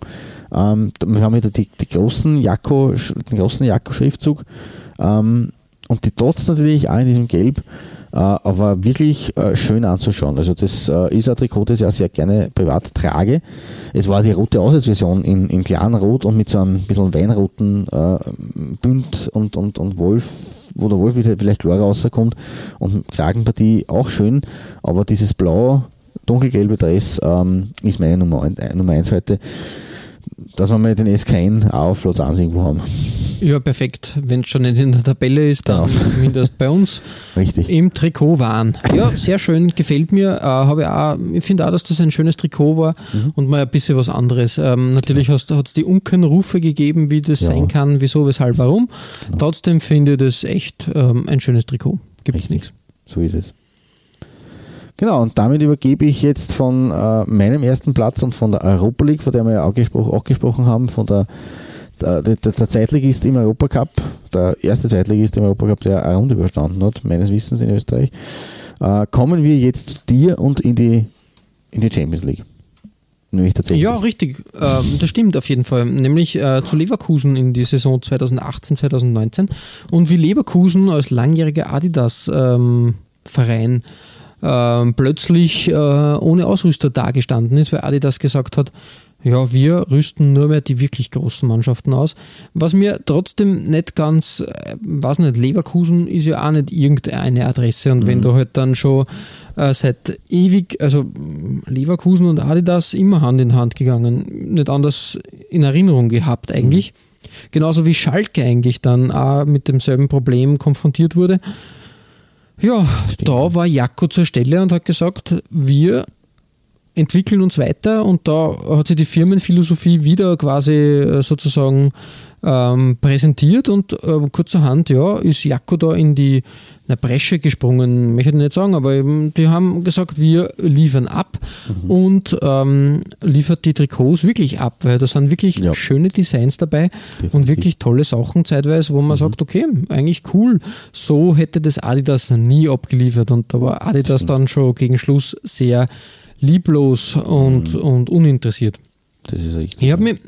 Ähm, wir haben wieder die, die großen Jakko, den großen Jakko-Schriftzug ähm, und die Dots natürlich auch in diesem Gelb, aber wirklich äh, schön anzuschauen. Also das äh, ist ein Trikot, das ich auch sehr gerne privat trage. Es war die rote Auswärtsversion in, in Clanrot und mit so einem bisschen weinroten äh, Bünd und, und, und Wolf, wo der Wolf wieder vielleicht klarer rauskommt und Kragenpartie auch schön, aber dieses blau dunkelgelbe Dress ähm, ist meine Nummer, ein, äh, Nummer eins heute, dass wir mal den SKN auch auf Platz 1 irgendwo haben. Ja, perfekt. Wenn es schon nicht in der Tabelle ist, dann Genau. zumindest bei uns Richtig. im Trikot waren. Ja, sehr schön, gefällt mir. Äh, ich ich finde auch, dass das ein schönes Trikot war Mhm. und mal ein bisschen was anderes. Ähm, natürlich hat es die Unkenrufe gegeben, wie das Ja. sein kann, wieso, weshalb, warum. Trotzdem finde ich das echt ähm, ein schönes Trikot. Gibt es nichts. So ist es. Genau, und damit übergebe ich jetzt von äh, meinem ersten Platz und von der Europa League, von der wir ja auch, gespro auch gesprochen haben, von der, der, der, der Zweitligist im Europacup, der erste Zweitligist im Europacup, der eine Runde überstanden hat, meines Wissens in Österreich, äh, kommen wir jetzt zu dir und in die, in die Champions League. Nämlich tatsächlich. Ja, richtig. Ähm, das stimmt auf jeden Fall. Nämlich äh, zu Leverkusen in die Saison 2018, 2019. Und wie Leverkusen als langjähriger Adidas-Verein ähm, plötzlich äh, ohne Ausrüster dagestanden ist, weil Adidas gesagt hat, ja, wir rüsten nur mehr die wirklich großen Mannschaften aus. Was mir trotzdem nicht ganz, äh, weiß nicht, Leverkusen ist ja auch nicht irgendeine Adresse und wenn du halt dann schon äh, seit ewig, also Leverkusen und Adidas immer Hand in Hand gegangen, nicht anders in Erinnerung gehabt eigentlich. Genauso wie Schalke eigentlich dann auch mit demselben Problem konfrontiert wurde. Ja, Stimmt. da war Jakko zur Stelle und hat gesagt, wir entwickeln uns weiter und da hat sich die Firmenphilosophie wieder quasi äh, sozusagen ähm, präsentiert und äh, kurzerhand ja, ist Jakko da in die na, Bresche gesprungen, möchte ich nicht sagen, aber eben, die haben gesagt, wir liefern ab und ähm, liefert die Trikots wirklich ab, weil da sind wirklich Ja. schöne Designs dabei und Definitiv. wirklich tolle Sachen zeitweise, wo man sagt, okay, eigentlich cool, so hätte das Adidas nie abgeliefert und da war Adidas dann schon gegen Schluss sehr lieblos und, und uninteressiert. Das ist richtig. Ich habe mich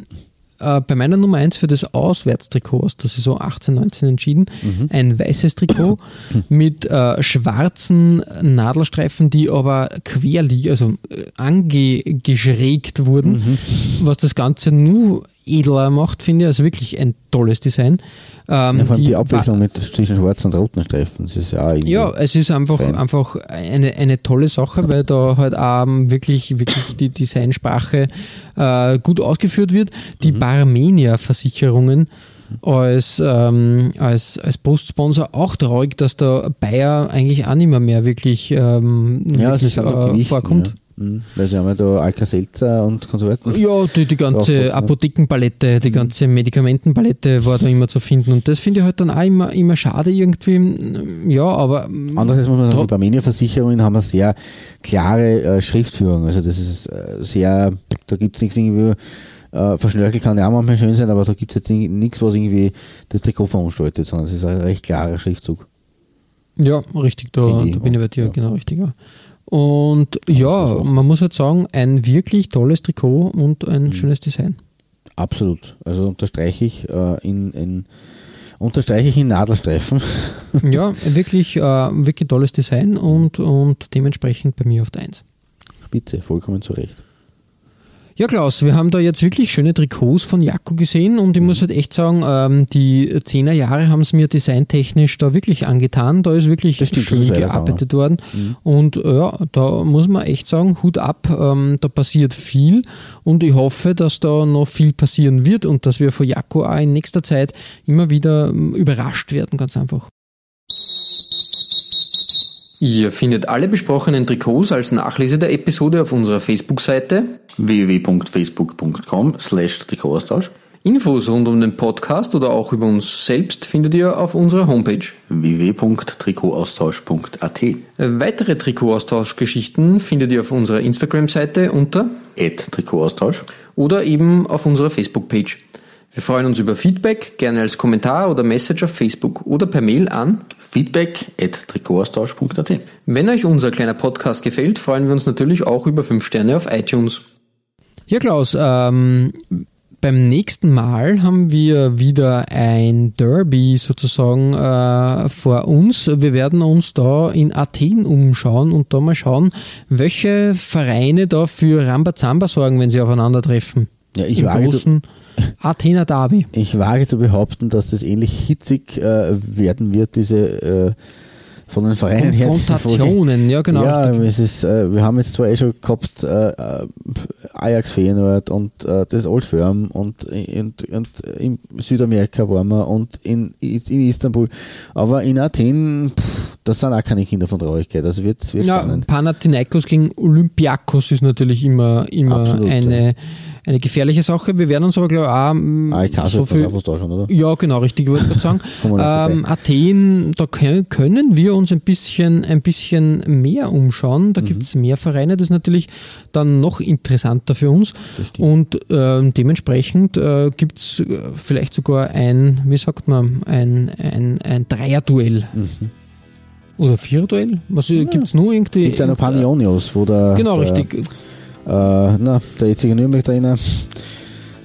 äh, bei meiner Nummer 1 für das Auswärtstrikot aus der Saison 18, 19 entschieden. Ein weißes Trikot mit äh, schwarzen Nadelstreifen, die aber quer liegen, also äh, angeschrägt wurden, was das Ganze nur edler macht, finde ich. Also wirklich ein tolles Design. Ähm, Ja, vor allem die, wa- Abwechslung mit zwischen schwarzen und roten Streifen, das ist ja auch ja, es ist einfach, Fein. einfach eine, eine tolle Sache, weil da halt auch wirklich, wirklich die Designsprache äh, gut ausgeführt wird. Die Mhm. Barmenia-Versicherungen als, ähm, als, als Postsponsor auch traurig, dass der Bayer eigentlich auch nicht mehr, mehr wirklich, ähm, Ja, es wirklich äh, vorkommt. Ja. Mhm. Weil sie haben ja da Alka-Seltzer und Konsorten. Ja, die, die ganze ne? Apothekenpalette, die ganze Medikamentenpalette war da immer zu finden. Und das finde ich halt dann auch immer, immer schade irgendwie. Ja, aber Andererseits muss man sagen, die Barmenia-Versicherungen haben eine sehr klare äh, Schriftführung. Also das ist äh, sehr, da gibt es nichts irgendwie, äh, verschnörkelt kann ja auch manchmal schön sein, aber da gibt es jetzt nichts, was irgendwie das Trikot verunstaltet, sondern es ist ein recht klarer Schriftzug. Ja, richtig, da, da bin ich bei dir, ja. genau richtig. Ja. Und ja, man muss halt sagen, ein wirklich tolles Trikot und ein Mhm. schönes Design. Absolut. Also unterstreiche ich äh, in, in unterstreiche ich in Nadelstreifen. ja, wirklich, äh, wirklich tolles Design und, und dementsprechend bei mir auf der 1. Spitze, vollkommen zu Recht. Ja, Klaus, wir haben da jetzt wirklich schöne Trikots von Jakko gesehen und ich Mhm. muss halt echt sagen, ähm, die 10er Jahre haben es mir designtechnisch da wirklich angetan. Da ist wirklich stimmt, schön ist gearbeitet worden. Und ja, da muss man echt sagen, Hut ab, ähm, da passiert viel und ich hoffe, dass da noch viel passieren wird und dass wir von Jakko auch in nächster Zeit immer wieder ähm, überrascht werden, ganz einfach. Ihr findet alle besprochenen Trikots als Nachlese der Episode auf unserer Facebook-Seite www.facebook.com slash Trikotaustausch. Infos rund um den Podcast oder auch über uns selbst findet ihr auf unserer Homepage www.trikotaustausch.at. Weitere Trikotaustauschgeschichten findet ihr auf unserer Instagram-Seite unter Trikotaustausch oder eben auf unserer Facebook-Page. Wir freuen uns über Feedback, gerne als Kommentar oder Message auf Facebook oder per Mail an feedback at trikotaustausch.at. Wenn euch unser kleiner Podcast gefällt, freuen wir uns natürlich auch über 5 Sterne auf iTunes. Ja, Klaus, ähm, beim nächsten Mal haben wir wieder ein Derby sozusagen äh, vor uns. Wir werden uns da in Athen umschauen und da mal schauen, welche Vereine da für Rambazamba sorgen, wenn sie aufeinandertreffen. Ja, ich Im wage, großen Athener Derby. ich wage zu behaupten, dass das ähnlich hitzig äh, werden wird, diese äh, von den Vereinen her. Konfrontationen, ja genau. ja, es ist, äh, wir haben jetzt zwar eh schon gehabt äh, äh, Ajax Feyenoord und äh, das Old Firm und, und, und in Südamerika waren wir und in, in Istanbul, aber in Athen, pff, das sind auch keine Kinder von Traurigkeit, also wird es Ja, spannend. Panathinaikos gegen Olympiakos ist natürlich immer, immer Absolut, eine, eine gefährliche Sache. Wir werden uns aber, glaube ich, auch mm, AEK so so viel. viel da schon, oder? Ja, genau, richtig, wollte ich gerade sagen. Ähm, Athen, da können, wir uns ein bisschen, ein bisschen mehr umschauen. Mhm. Da gibt es mehr Vereine, das ist natürlich dann noch interessanter für uns. Das. Und ähm, dementsprechend äh, gibt es vielleicht sogar ein, wie sagt man, ein, ein, ein Dreierduell. Oder Viererduell? Was gibt es nur irgendwie? Mhm. Gibt ja noch Panionios, wo der, Genau, der, richtig. Äh, na, der jetzige Nürnberg-Trainer,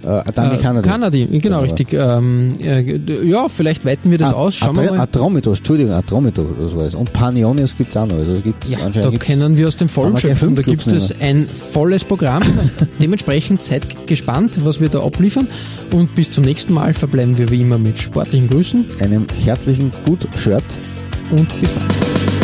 äh, Dani Äh, Kanadi. Kanadi, genau, richtig. Ähm, äh, ja, vielleicht weiten wir das aus. Schauen wir mal. Atromitos, Entschuldigung, Atromitos, das war es. Und Panionios gibt es auch noch. Also gibt's Ja, da können wir aus dem Vollen schöpfen. Da gibt es ein volles Programm. Dementsprechend seid gespannt, was wir da abliefern. Und bis zum nächsten Mal verbleiben wir wie immer mit sportlichen Grüßen einem herzlichen Gut-Shirt und bis bald.